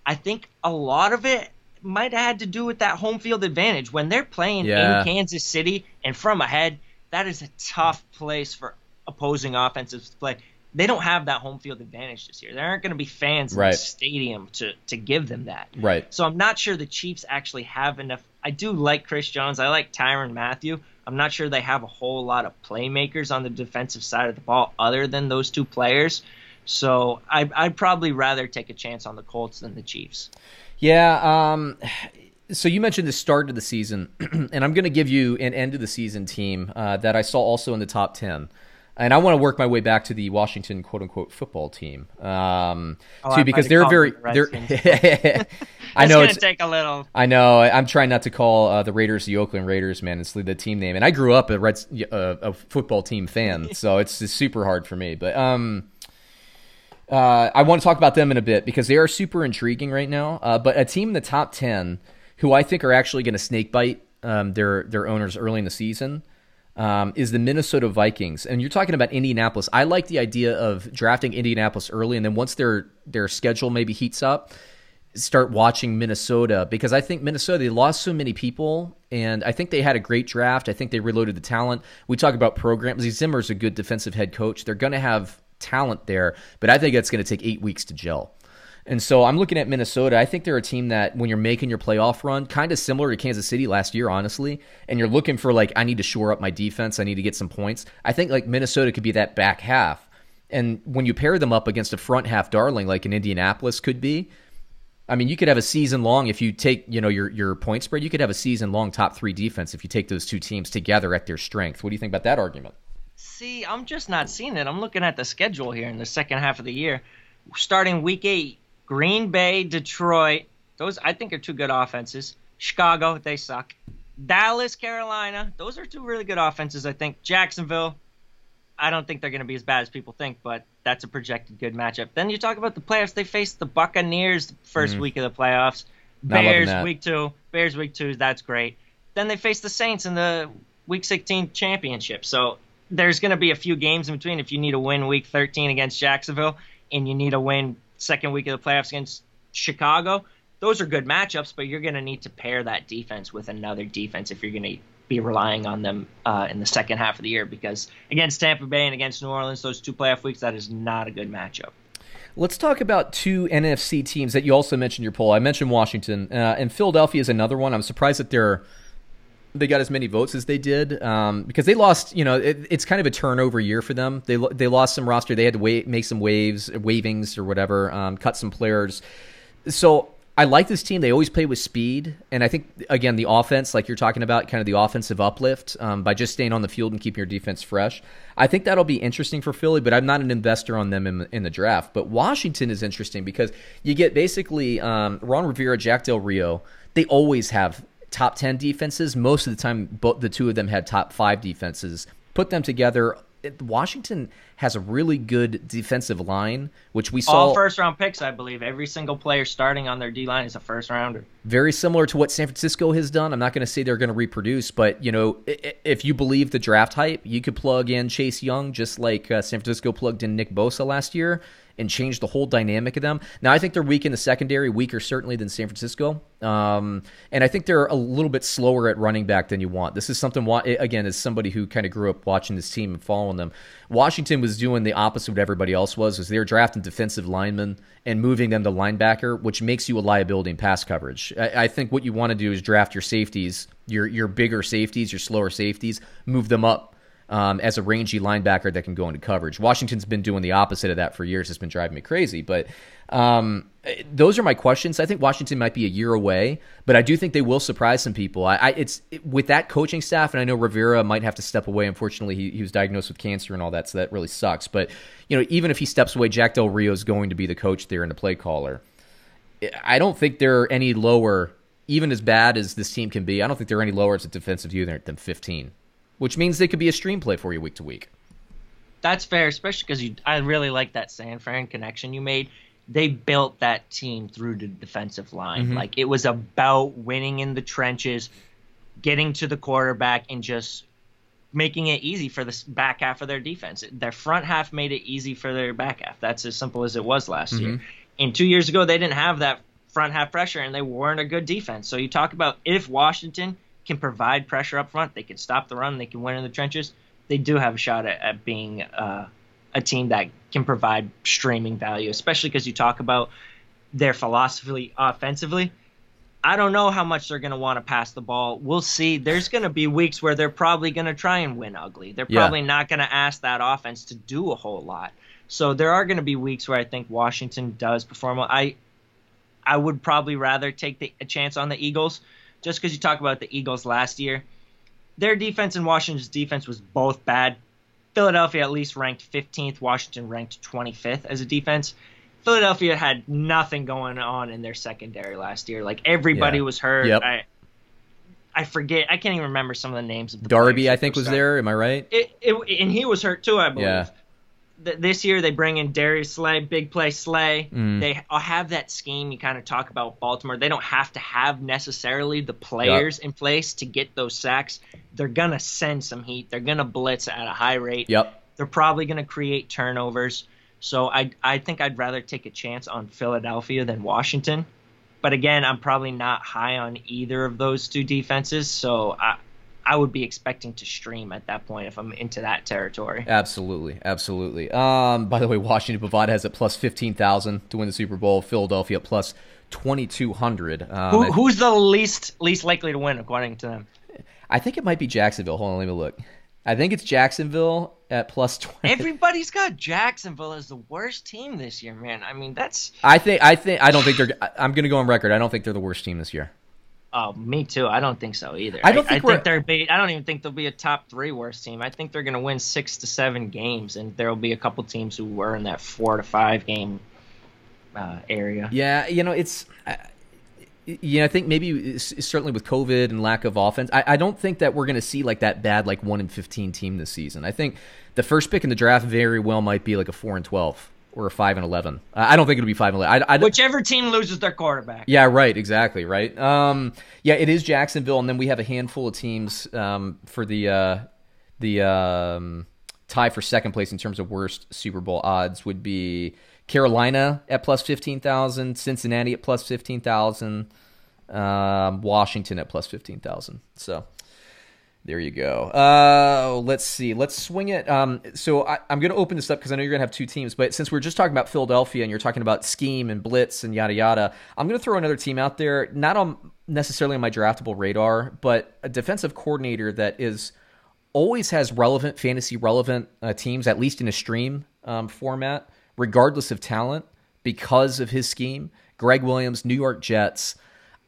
I think a lot of it might have had to do with that home field advantage. When they're playing Yeah. in Kansas City and from ahead, that is a tough place for opposing offenses to play. They don't have that home field advantage this year. There aren't going to be fans in the stadium to, to give them that. right. So I'm not sure the Chiefs actually have enough. I do like Chris Jones. I like Tyrann Mathieu. I'm not sure they have a whole lot of playmakers on the defensive side of the ball other than those two players. So I, I'd probably rather take a chance on the Colts than the Chiefs. Yeah. Um, so you mentioned the start of the season, and I'm going to give you an end of the season team uh, that I saw also in the top ten. And I want to work my way back to the Washington "quote unquote" football team, um, Oh, I too, because they're very. the They're. Redskins. I It's know gonna it's. take a little. I know. I- I'm trying not to call uh, the Raiders the Oakland Raiders, man. It's the team name, and I grew up a Reds, uh, a football team fan, so it's just super hard for me. But um, uh, I want to talk about them in a bit because they are super intriguing right now. Uh, but a team in the top ten who I think are actually going to snake bite um, their their owners early in the season um, is the Minnesota Vikings. And you're talking about Indianapolis. I like the idea of drafting Indianapolis early, and then once their their schedule maybe heats up, start watching Minnesota because I think Minnesota they lost so many people, and I think they had a great draft. I think they reloaded the talent. We talk about programs. Zimmer's a good defensive head coach. They're going to have talent there, but I think it's going to take eight weeks to gel. And so I'm looking at Minnesota. I think they're a team that when you're making your playoff run, kind of similar to Kansas City last year, honestly, and you're looking for like, I need to shore up my defense, I need to get some points. I think like Minnesota could be that back half. And when you pair them up against a front half darling like an Indianapolis could be, I mean, you could have a season long if you take, you know, your your point spread, you could have a season long top 3 defense if you take those two teams together at their strength. What do you think about that argument? See, I'm just not seeing it. I'm looking at the schedule here in the second half of the year. Starting week eight, Green Bay, Detroit. Those I think are two good offenses. Chicago, they suck. Dallas, Carolina. Those are two really good offenses. I think Jacksonville. I don't think they're going to be as bad as people think, but that's a projected good matchup. Then you talk about the playoffs. They faced the Buccaneers the 1st mm. week of the playoffs. Not Bears week two. Bears week two. That's great. Then they faced the Saints in the Week 16 championship. So there's going to be a few games in between. If you need to win Week 13 against Jacksonville and you need to win second week of the playoffs against Chicago, those are good matchups. But you're going to need to pair that defense with another defense if you're going to be relying on them uh, in the second half of the year. Because against Tampa Bay and against New Orleans, those two playoff weeks, that is not a good matchup. Let's talk about two NFC teams that you also mentioned in your poll. I mentioned Washington, uh, and Philadelphia is another one. I'm surprised that they're they got as many votes as they did um, because they lost. You know, it, it's kind of a turnover year for them. They they lost some roster. They had to wait, make some waves, wavings or whatever, um, cut some players. So I like this team. They always play with speed, and I think again the offense, like you're talking about, kind of the offensive uplift um, by just staying on the field and keeping your defense fresh. I think that'll be interesting for Philly, but I'm not an investor on them in, in the draft. But Washington is interesting because you get basically um, Ron Rivera, Jack Del Rio. They always have top 10 defenses. Most of the time, both the two of them had top five defenses. Put them together. Washington has a really good defensive line, which we saw. All first round picks, I believe. Every single player starting on their D line is a first rounder. Very similar to what San Francisco has done. I'm not going to say they're going to reproduce, but you know, if you believe the draft hype, you could plug in Chase Young just like uh, San Francisco plugged in Nick Bosa last year and change the whole dynamic of them. Now, I think they're weak in the secondary, weaker certainly than San Francisco. Um, and I think they're a little bit slower at running back than you want. This is something, again, as somebody who kind of grew up watching this team and following them, Washington was doing the opposite of what everybody else was, was they were drafting defensive linemen and moving them to linebacker, which makes you a liability in pass coverage. I, I think what you want to do is draft your safeties, your, your bigger safeties, your slower safeties, move them up um, as a rangy linebacker that can go into coverage. Washington's been doing the opposite of that for years. It's been driving me crazy. But um, those are my questions. I think Washington might be a year away, but I do think they will surprise some people. I, I it's it, with that coaching staff, and I know Rivera might have to step away. Unfortunately, he, he was diagnosed with cancer and all that, so that really sucks. But you know, even if he steps away, Jack Del Rio is going to be the coach there and the play caller. I don't think they're any lower, even as bad as this team can be. I don't think they're any lower as a defensive unit than 15 which means they could be a stream play for you week to week. That's fair, especially because I really like that San Fran connection you made. They built that team through the defensive line. Mm-hmm. Like it was about winning in the trenches, getting to the quarterback, and just making it easy for the back half of their defense. Their front half made it easy for their back half. That's as simple as it was last mm-hmm. year. And two years ago, they didn't have that front half pressure, and they weren't a good defense. So you talk about if Washington can provide pressure up front, they can stop the run, they can win in the trenches, they do have a shot at, at being uh, a team that can provide streaming value, especially because you talk about their philosophy offensively. I don't know how much they're going to want to pass the ball. We'll see. There's going to be weeks where they're probably going to try and win ugly. They're probably yeah. not going to ask that offense to do a whole lot. So there are going to be weeks where I think Washington does perform well. I I would probably rather take the, a chance on the Eagles just because you talk about the Eagles last year, their defense and Washington's defense was both bad. Philadelphia at least ranked 15th, Washington ranked 25th as a defense. Philadelphia had nothing going on in their secondary last year. Like everybody yeah. was hurt. Yep. I, I forget. I can't even remember some of the names of the Darby. I think was there. Am I right? It, it, and he was hurt too. I believe. Yeah th- this year they bring in Darius Slay, big play Slay. Mm. They have that scheme you kind of talk about Baltimore. They don't have to have necessarily the players yep. in place to get those sacks. They're gonna send some heat. They're gonna blitz at a high rate. Yep. They're probably gonna create turnovers. So I I think I'd rather take a chance on Philadelphia than Washington. But again, I'm probably not high on either of those two defenses. So I I would be expecting to stream at that point if I'm into that territory. Absolutely, absolutely. Um, by the way, Washington Bovada has it plus fifteen thousand to win the Super Bowl. Philadelphia plus twenty two hundred. Um, Who, who's the least least likely to win according to them? I think it might be Jacksonville. Hold on, let me look. I think it's Jacksonville at plus 20. Everybody's got Jacksonville as the worst team this year, man. I mean, that's I think I think I don't think they're I'm going to go on record. I don't think they're the worst team this year. Oh, me too. I don't think so either. I don't think, I, I think they're. Be, I don't even think they'll be a top three worst team. I think they're going to win six to seven games, and there will be a couple teams who were in that four to five game uh, area. Yeah, you know, it's. Yeah, I think maybe certainly with COVID and lack of offense, I, I don't think that we're going to see like that bad like one in fifteen team this season. I think the first pick in the draft very well might be like a four and twelve or a five and eleven. I don't think it'll be five and eleven. I, I, Whichever team loses their quarterback. Yeah, right. Exactly. Right. Um, yeah, it is Jacksonville, and then we have a handful of teams um, for the uh, the um, tie for second place in terms of worst Super Bowl odds would be Carolina at plus 15,000, Cincinnati at plus 15,000, um, Washington at plus 15,000. So there you go. Uh, let's see. Let's swing it. Um, so I, am going to open this up because I know you're going to have two teams. But since we're just talking about Philadelphia and you're talking about scheme and blitz and yada yada, I'm going to throw another team out there. Not on necessarily on my draftable radar, but a defensive coordinator that is always has relevant fantasy relevant uh, teams, at least in a stream um, format, regardless of talent, because of his scheme. Gregg Williams, New York Jets.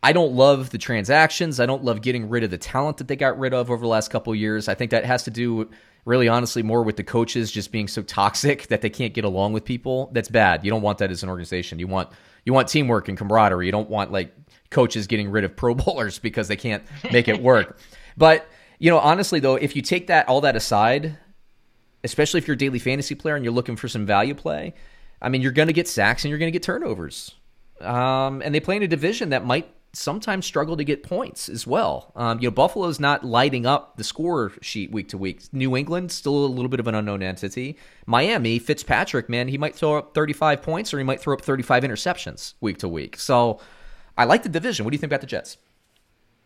I don't love the transactions. I don't love getting rid of the talent that they got rid of over the last couple years. I think that has to do, really honestly, more with the coaches just being so toxic that they can't get along with people. That's bad. You don't want that as an organization. You want you want teamwork and camaraderie. You don't want like coaches getting rid of Pro Bowlers because they can't make it work. but you know, honestly though, if you take that all that aside, especially if you're a daily fantasy player and you're looking for some value play, I mean, you're going to get sacks and you're going to get turnovers. Um, and they play in a division that might sometimes struggle to get points as well. Um, you know, Buffalo's not lighting up the score sheet week to week. New England still a little bit of an unknown entity. Miami, Fitzpatrick, man, he might throw up 35 points or he might throw up 35 interceptions week to week. So I like the division. What do you think about the Jets?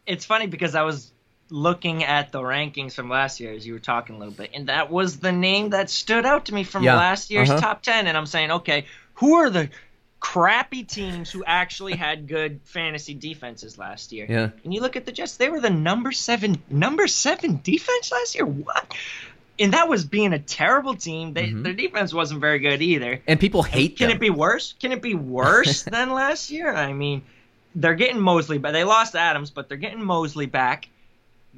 It's funny because I was looking at the rankings from last year as you were talking a little bit, and that was the name that stood out to me from yeah. last year's uh-huh. top 10. And I'm saying, okay, who are the crappy teams who actually had good fantasy defenses last year. Yeah. And you look at the Jets, they were the number seven number seven defense last year. What? And that was being a terrible team. They, mm-hmm. Their defense wasn't very good either. And people hate. Can them. it be worse? Can it be worse than last year? I mean, they're getting Mosley, but they lost Adams, but they're getting Mosley back.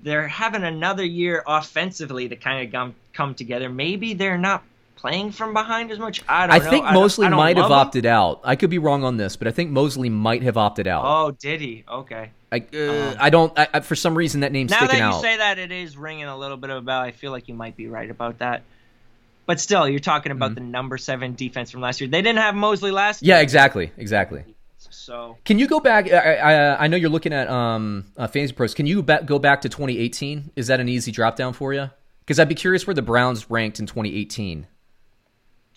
They're having another year offensively to kind of come come together. Maybe they're not playing from behind as much. I don't know. I know. think Mosley might have him. opted out. I could be wrong on this, but I think Mosley might have opted out. Oh, did he? Okay. I, uh, um, I don't. I, for some reason, that name's now sticking that you out. say that, it is ringing a little bit of a bell. I feel like you might be right about that. But still, you're talking about mm-hmm. the number seven defense from last year. They didn't have Mosley last year. Yeah, exactly, exactly. So can you go back? I, I, I know you're looking at um, uh, Fantasy Pros. Can you ba- go back to 2018? Is that an easy drop down for you? Because I'd be curious where the Browns ranked in 2018.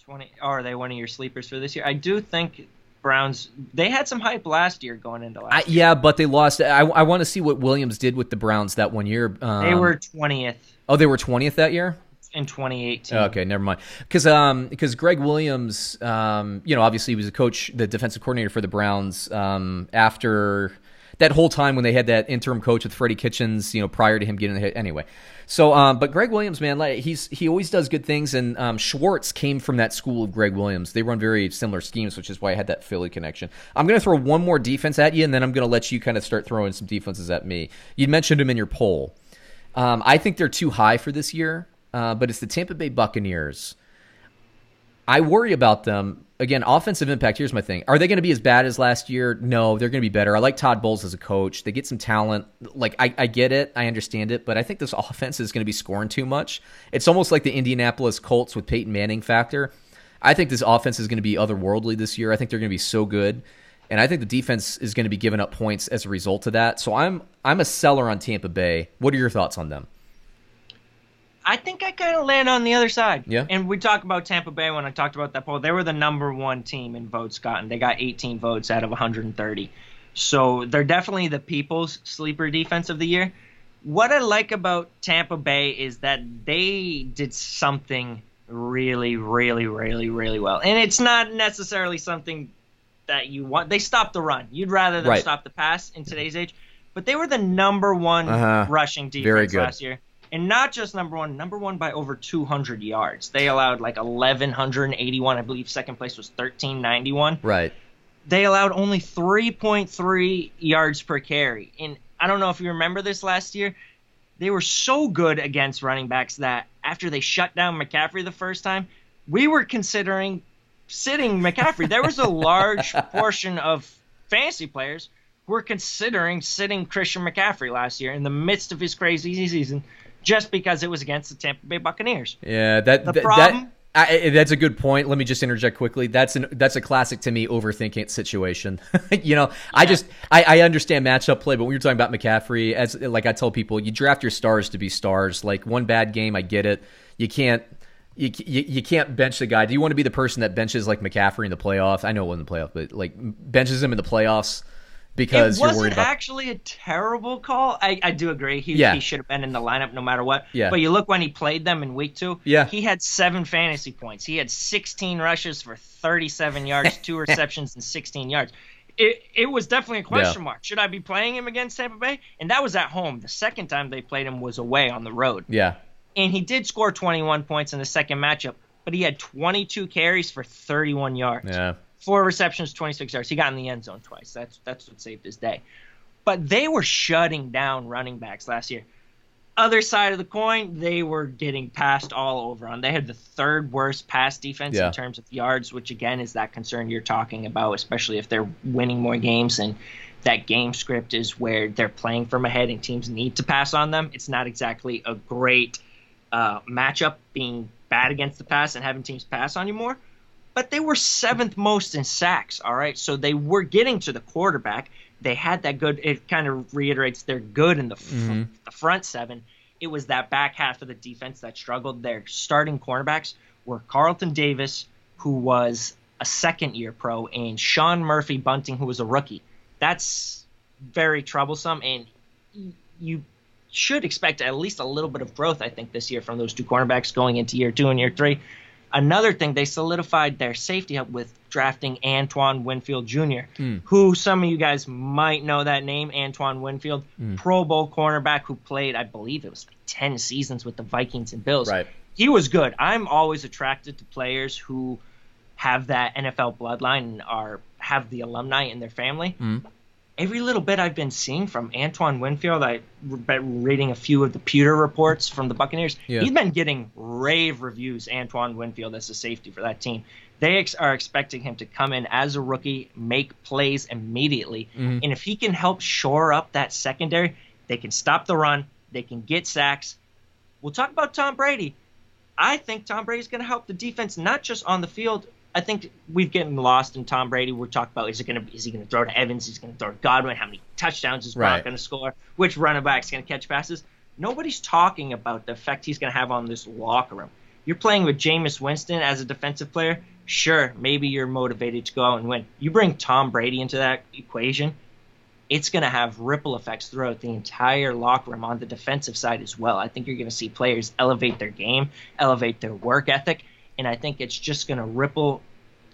20 are they one of your sleepers for this year? I do think Browns they had some hype last year going into last. I, yeah, but they lost. I, I want to see what Williams did with the Browns that one year. Um, they were twentieth. Oh, they were twentieth that year in 2018. Okay, never mind. Because um because Gregg Williams um you know obviously he was a coach the defensive coordinator for the Browns um after that whole time when they had that interim coach with Freddie Kitchens you know prior to him getting the hit anyway. So, um, but Gregg Williams, man, like he's he always does good things, and um, Schwartz came from that school of Gregg Williams. They run very similar schemes, which is why I had that Philly connection. I'm going to throw one more defense at you, and then I'm going to let you kind of start throwing some defenses at me. You mentioned them in your poll. Um, I think they're too high for this year, uh, but it's the Tampa Bay Buccaneers. I worry about them again, offensive impact. Here's my thing: Are they going to be as bad as last year? No, they're going to be better. I like Todd Bowles as a coach. They get some talent. Like I, I get it, I understand it, but I think this offense is going to be scoring too much. It's almost like the Indianapolis Colts with Peyton Manning factor. I think this offense is going to be otherworldly this year. I think they're going to be so good, and I think the defense is going to be giving up points as a result of that. So I'm I'm a seller on Tampa Bay. What are your thoughts on them? I think I kind of land on the other side. Yeah. And we talk about Tampa Bay when I talked about that poll. They were the number one team in votes gotten. They got 18 votes out of 130. So they're definitely the people's sleeper defense of the year. What I like about Tampa Bay is that they did something really, really, really, really well. And it's not necessarily something that you want. They stopped the run. You'd rather them right. stop the pass in today's age. But they were the number one uh-huh. rushing defense last year and not just number one, number one by over 200 yards. They allowed like 1181. I believe second place was 1391. Right. They allowed only 3.3 yards per carry. And I don't know if you remember this last year. They were so good against running backs that after they shut down McCaffrey the first time, we were considering sitting McCaffrey. There was a large portion of fantasy players who were considering sitting Christian McCaffrey last year in the midst of his crazy season just because it was against the Tampa Bay Buccaneers. Yeah, that the th- problem. That, I, that's a good point. Let me just interject quickly. That's an that's a classic to me overthinking situation. you know, yeah. I just I, I understand matchup play, but when you're talking about McCaffrey, as like I tell people, you draft your stars to be stars. Like one bad game, I get it. You can't you, you, you can't bench the guy. Do you want to be the person that benches like McCaffrey in the playoffs? I know it wasn't the playoff, but like benches him in the playoffs because it you're wasn't worried about. actually a terrible call. I, I do agree. He, Yeah. he should have been in the lineup no matter what. Yeah. But you look when he played them in week two. Yeah. He had seven fantasy points. He had 16 rushes for 37 yards, two receptions, and 16 yards. It, it was definitely a question mark. Should I be playing him against Tampa Bay? And that was at home. The second time they played him was away on the road. yeah, And he did score 21 points in the second matchup, but he had 22 carries for 31 yards yeah, four receptions, 26 yards. He got in the end zone twice. That's that's what saved his day. But they were shutting down running backs last year. Other side of the coin, they were getting passed all over on. They had the third worst pass defense Yeah. in terms of yards, which again is that concern you're talking about, especially if they're winning more games and that game script is where they're playing from ahead and teams need to pass on them. It's not exactly a great uh, matchup being bad against the pass and having teams pass on you more but they were seventh most in sacks. All right, so they were getting to the quarterback. They had that good. It kind of reiterates they're good in the, f- mm-hmm. the front seven. It was that back half of the defense that struggled. Their starting cornerbacks were Carlton Davis, who was a second year pro, and Sean Murphy Bunting, who was a rookie. That's very troublesome, and you should expect at least a little bit of growth, I think, this year from those two cornerbacks going into year two and year three. Another thing, they solidified their safety up with drafting Antoine Winfield Jr., hmm. who some of you guys might know that name, Antoine Winfield, hmm. Pro Bowl cornerback who played, I believe it was like 10 seasons with the Vikings and Bills. Right. He was good. I'm always attracted to players who have that NFL bloodline and are have the alumni in their family hmm. Every little bit I've been seeing from Antoine Winfield, I've been reading a few of the Pewter reports from the Buccaneers. Yeah. He's been getting rave reviews, Antoine Winfield, as a safety for that team. They ex- are expecting him to come in as a rookie, make plays immediately. Mm-hmm. And if he can help shore up that secondary, they can stop the run, they can get sacks. We'll talk about Tom Brady. I think Tom Brady's going to help the defense not just on the field. I think we've getting lost in Tom Brady. We're talking about is it to is he going to throw to Evans? Is he going to throw to Godwin? How many touchdowns is Gronk Right. going to score? Which running back's going to catch passes? Nobody's talking about the effect he's going to have on this locker room. You're playing with Jameis Winston as a defensive player. Sure, maybe you're motivated to go out and win. You bring Tom Brady into that equation, it's going to have ripple effects throughout the entire locker room on the defensive side as well. I think you're going to see players elevate their game, elevate their work ethic, and I think it's just going to ripple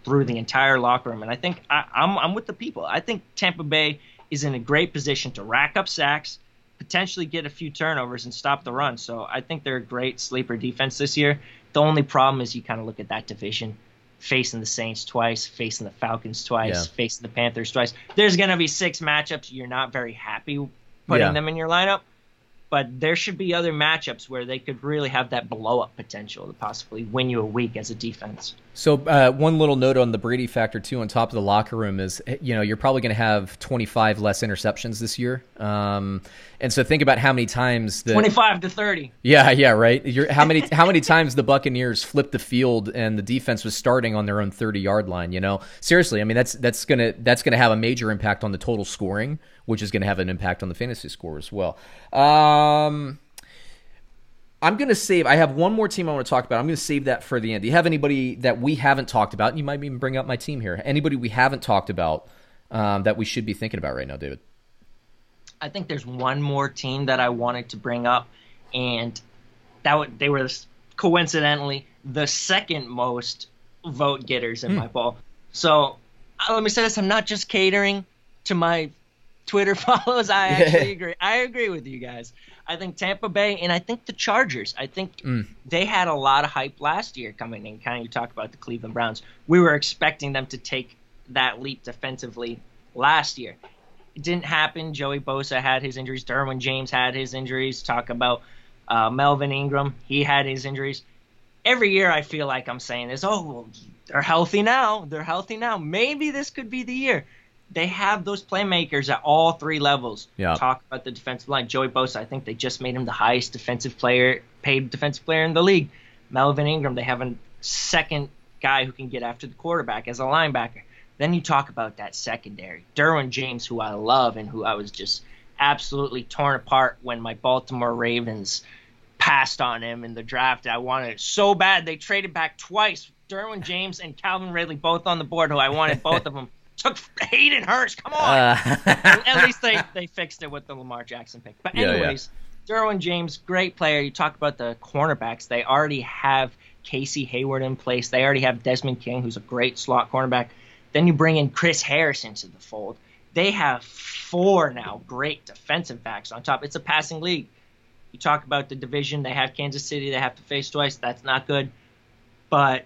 through the entire locker room. And I think I, I'm, I'm with the people. I think Tampa Bay is in a great position to rack up sacks, potentially get a few turnovers, and stop the run. So I think they're a great sleeper defense this year. The only problem is you kind of look at that division facing the Saints twice, facing the Falcons twice, Yeah. facing the Panthers twice. There's going to be six matchups you're not very happy putting Yeah. them in your lineup, but there should be other matchups where they could really have that blow up potential to possibly win you a week as a defense. So uh, one little note on the Brady factor too, on top of the locker room is, you know, you're probably going to have 25 less interceptions this year, um, and so think about how many times the 25 to 30. yeah yeah right. You're, how many how many times the Buccaneers flipped the field and the defense was starting on their own 30 yard line. You know, seriously, I mean that's that's gonna that's gonna have a major impact on the total scoring, which is going to have an impact on the fantasy score as well. Um, I'm going to save. I have one more team I want to talk about. I'm going to save that for the end. Do you have anybody that we haven't talked about? You might even bring up my team here. Anybody we haven't talked about um, that we should be thinking about right now, David? I think there's one more team that I wanted to bring up, and that would, they were coincidentally the second most vote getters in my poll. So uh, let me say this: I'm not just catering to my Twitter follows. I actually agree. I agree with you guys. I think Tampa Bay and I think the Chargers. I think they had a lot of hype last year coming in. Kind of you talk about the Cleveland Browns. We were expecting them to take that leap defensively last year. It didn't happen. Joey Bosa had his injuries. Derwin James had his injuries. Talk about uh, Melvin Ingram. He had his injuries. Every year I feel like I'm saying this. Oh, well, they're healthy now. They're healthy now. Maybe this could be the year. They have those playmakers at all three levels. Yeah. Talk about the defensive line. Joey Bosa. I think they just made him the highest defensive player, paid defensive player in the league. Melvin Ingram. They have a second guy who can get after the quarterback as a linebacker. Then you talk about that secondary. Derwin James, who I love and who I was just absolutely torn apart when my Baltimore Ravens passed on him in the draft. I wanted it so bad they traded back twice. Derwin James and Calvin Ridley both on the board, who I wanted both of them. Took Hayden Hurst. Come on. Uh. At least they, they fixed it with the Lamar Jackson pick. But anyways, yeah, yeah. Derwin James, great player. You talk about the cornerbacks. They already have Casey Hayward in place. They already have Desmond King, who's a great slot cornerback. Then you bring in Chris Harris into the fold. They have four now great defensive backs on top. It's a passing league. You talk about the division. They have Kansas City. They have to face twice. That's not good. But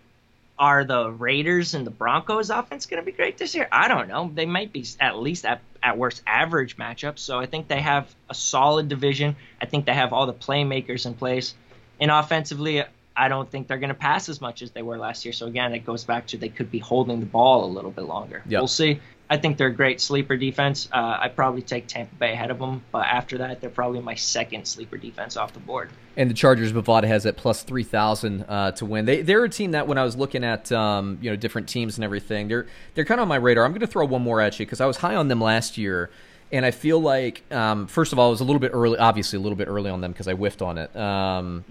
are the Raiders and the Broncos offense going to be great this year? I don't know. They might be at least at, at worst average matchups. So I think they have a solid division. I think they have all the playmakers in place. And offensively, I don't think they're going to pass as much as they were last year. So again, it goes back to they could be holding the ball a little bit longer. Yep. We'll see. I think they're a great sleeper defense. Uh, I probably take Tampa Bay ahead of them, but after that, they're probably my second sleeper defense off the board. And the Chargers, Bovada has at plus three thousand uh, to win. They they're a team that when I was looking at um, you know different teams and everything, they're they're kind of on my radar. I'm going to throw one more at you because I was high on them last year. And I feel like, um, first of all, it was a little bit early, obviously a little bit early on them because I whiffed on it. Um,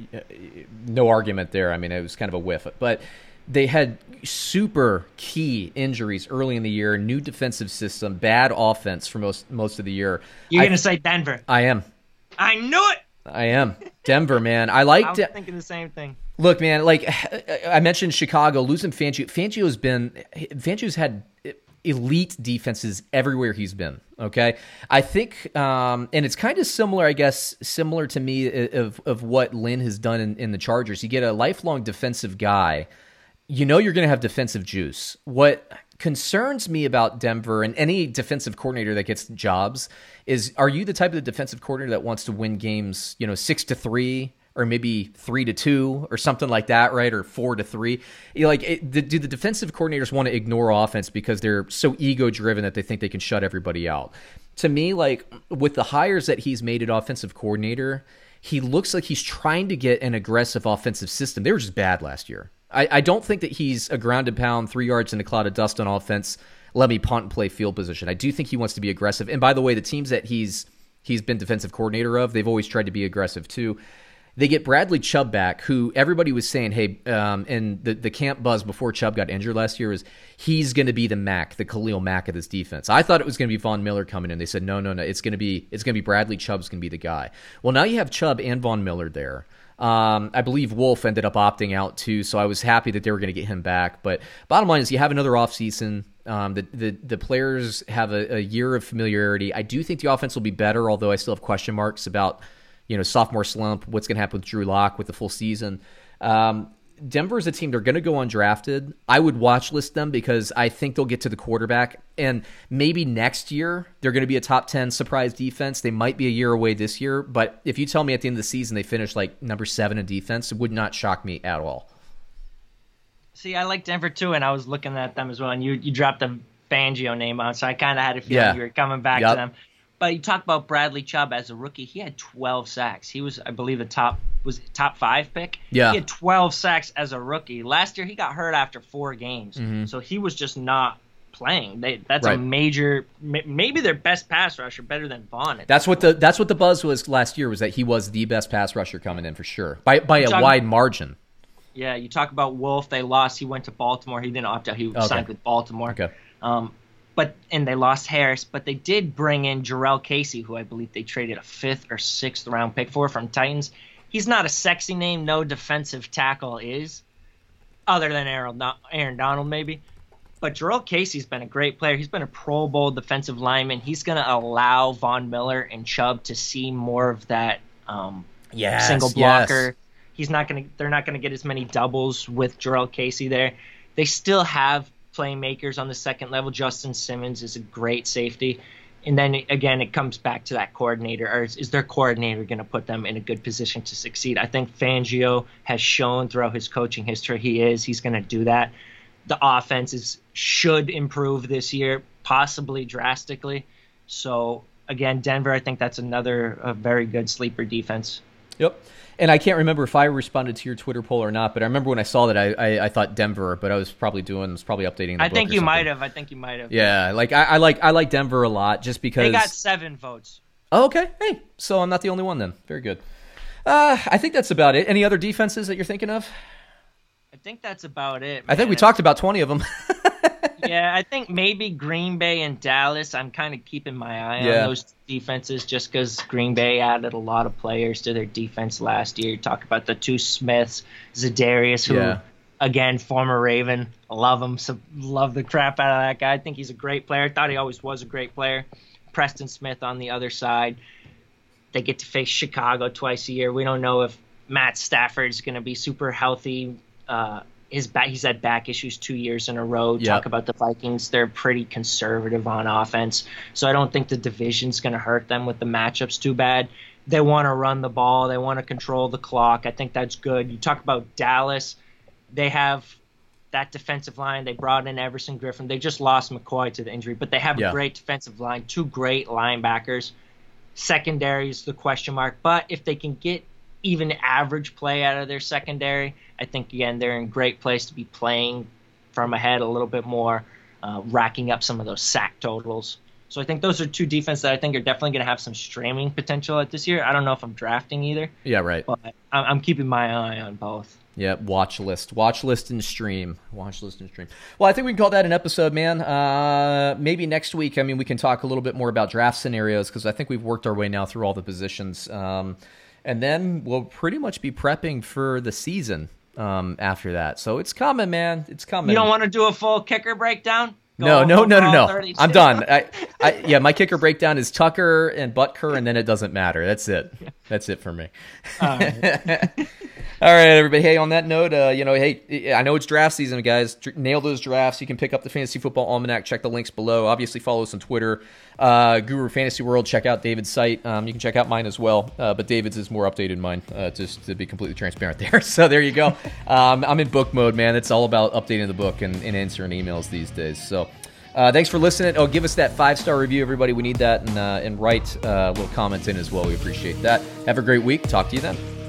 no argument there. I mean, it was kind of a whiff. But they had super key injuries early in the year, new defensive system, bad offense for most most of the year. You're I, gonna say Denver. I am. I knew it. I am Denver, man. I like. I was De- thinking the same thing. Look, man. Like I mentioned, Chicago losing Fangio. Fangio's been Fangio's had elite defenses everywhere he's been. Okay, I think, um, and it's kind of similar, I guess, similar to me of of what Lynn has done in, in the Chargers. You get a lifelong defensive guy you know you're going to have defensive juice. What concerns me about Denver and any defensive coordinator that gets jobs is are you the type of the defensive coordinator that wants to win games, you know, 6 to 3 or maybe 3 to 2 or something like that, right? Or 4 to 3. You like it, do the defensive coordinators want to ignore offense because they're so ego driven that they think they can shut everybody out? To me, like with the hires that he's made at offensive coordinator, he looks like he's trying to get an aggressive offensive system. They were just bad last year. I, I don't think that he's a grounded pound, three yards in a cloud of dust on offense. Let me punt and play field position. I do think he wants to be aggressive. And by the way, the teams that he's he's been defensive coordinator of, they've always tried to be aggressive too. They get Bradley Chubb back, who everybody was saying, hey, um, and the, the camp buzz before Chubb got injured last year was he's going to be the Mack, the Khalil Mack of this defense. I thought it was going to be Von Miller coming in. They said, no, no, no, it's going to be it's going to be Bradley Chubb's going to be the guy. Well, now you have Chubb and Von Miller there. Um, I believe Wolfe ended up opting out too, so I was happy that they were going to get him back. But bottom line is, you have another offseason. Um, the, the the players have a, a, year of familiarity. I do think the offense will be better, although I still have question marks about you know sophomore slump. What's going to happen with Drew Lock with the full season? Um, Denver is a team they're going to go undrafted. I would watch list them because I think they'll get to the quarterback, and maybe next year they're going to be a top ten surprise defense. They might be a year away this year, but if you tell me at the end of the season they finish like number seven in defense, it would not shock me at all. See, I like Denver too, and I was looking at them as well. And you you dropped the Fangio name on, so I kind of had a feeling yeah. you were coming back yep. to them. But you talk about Bradley Chubb as a rookie. He had 12 sacks. He was, I believe, the top was top five pick. Yeah. He had 12 sacks as a rookie. Last year he got hurt after four games, mm-hmm. so he was just not playing. They, that's right. a major, maybe their best pass rusher, better than Von. That's what the that's what the buzz was last year was that he was the best pass rusher coming in for sure by by a wide margin. Yeah, you talk about Wolfe. They lost. He went to Baltimore. He didn't opt out. He okay. signed with Baltimore. Okay. Um, but and they lost Harris, but they did bring in Jurrell Casey, who I believe they traded a fifth or sixth round pick for from Titans. He's not a sexy name. No defensive tackle is, other than Aaron, Aaron Donald maybe. But Jurrell Casey's been a great player. He's been a Pro Bowl defensive lineman. He's going to allow Von Miller and Chubb to see more of that um, yes, single blocker. Yes. He's not going to. They're not going to get as many doubles with Jurrell Casey there. They still have playmakers on the second level. Justin Simmons is a great safety. And then again, it comes back to that coordinator. Or is, is their coordinator going to put them in a good position to succeed? I think Fangio has shown throughout his coaching history he is. He's going to do that. The offenses should improve this year, possibly drastically. So again, Denver, I think that's another very good sleeper defense. Yep. And I can't remember if I responded to your Twitter poll or not, but I remember when I saw that I, I, I thought Denver, but I was probably doing was probably updating. I think you might have. I think you might have. Yeah, like I, I, like I like Denver a lot just because they got seven votes. Oh, okay. Hey, so I'm not the only one then. Very good. Uh, I think that's about it. Any other defenses that you're thinking of? I think that's about it. I think man. we talked about 20 of them. yeah, I think maybe Green Bay and Dallas. I'm kind of keeping my eye Yeah. on those defenses just because Green Bay added a lot of players to their defense last year. Talk about the two Smiths, Zadarius, who Yeah. again former Raven. Love him, so love the crap out of that guy. I think he's a great player. Thought he always was a great player. Preston Smith on the other side. They get to face Chicago twice a year. We don't know if Matt Stafford's going to be super healthy. Uh, his back, he's had back issues two years in a row. Yep. Talk about the Vikings; they're pretty conservative on offense, so I don't think the division's going to hurt them with the matchups too bad. They want to run the ball. They want to control the clock. I think that's good. You talk about Dallas; they have that defensive line. They brought in Everson Griffen. They just lost McCoy to the injury, but they have Yeah. a great defensive line, two great linebackers. Secondary is the question mark, but if they can get even average play out of their secondary, I think again they're in great place to be playing from ahead a little bit more, uh, racking up some of those sack totals. So I think those are two defenses that I think are definitely going to have some streaming potential at this year. I don't know if I'm drafting either, yeah, right. but I'm I'm keeping my eye on both. Yeah, watch list, watch list and stream, watch list and stream. Well, I think we can call that an episode, man. Uh, maybe next week. I mean, we can talk a little bit more about draft scenarios because I think we've worked our way now through all the positions, um, and then we'll pretty much be prepping for the season um, after that. So it's coming, man. It's coming. You don't want to do a full kicker breakdown? Go No, no, no, no, no. I'm done. I, I, yeah, my kicker breakdown is Tucker and Butker, and then it doesn't matter. That's it. That's it for me. All right. All right, everybody. Hey, on that note, uh, you know, hey, I know it's draft season, guys. Nail those drafts. You can pick up the Fantasy Football Almanac. Check the links below. Obviously, follow us on Twitter, uh, Guru Fantasy World. Check out David's site. Um, you can check out mine as well, uh, but David's is more updated than mine, uh, just to be completely transparent there. So there you go. Um, I'm in book mode, man. It's all about updating the book and, and answering emails these days. So. Uh, thanks for listening. Oh, give us that five star review, everybody. We need that, and uh, and write uh, little comments in as well. We appreciate that. Have a great week. Talk to you then.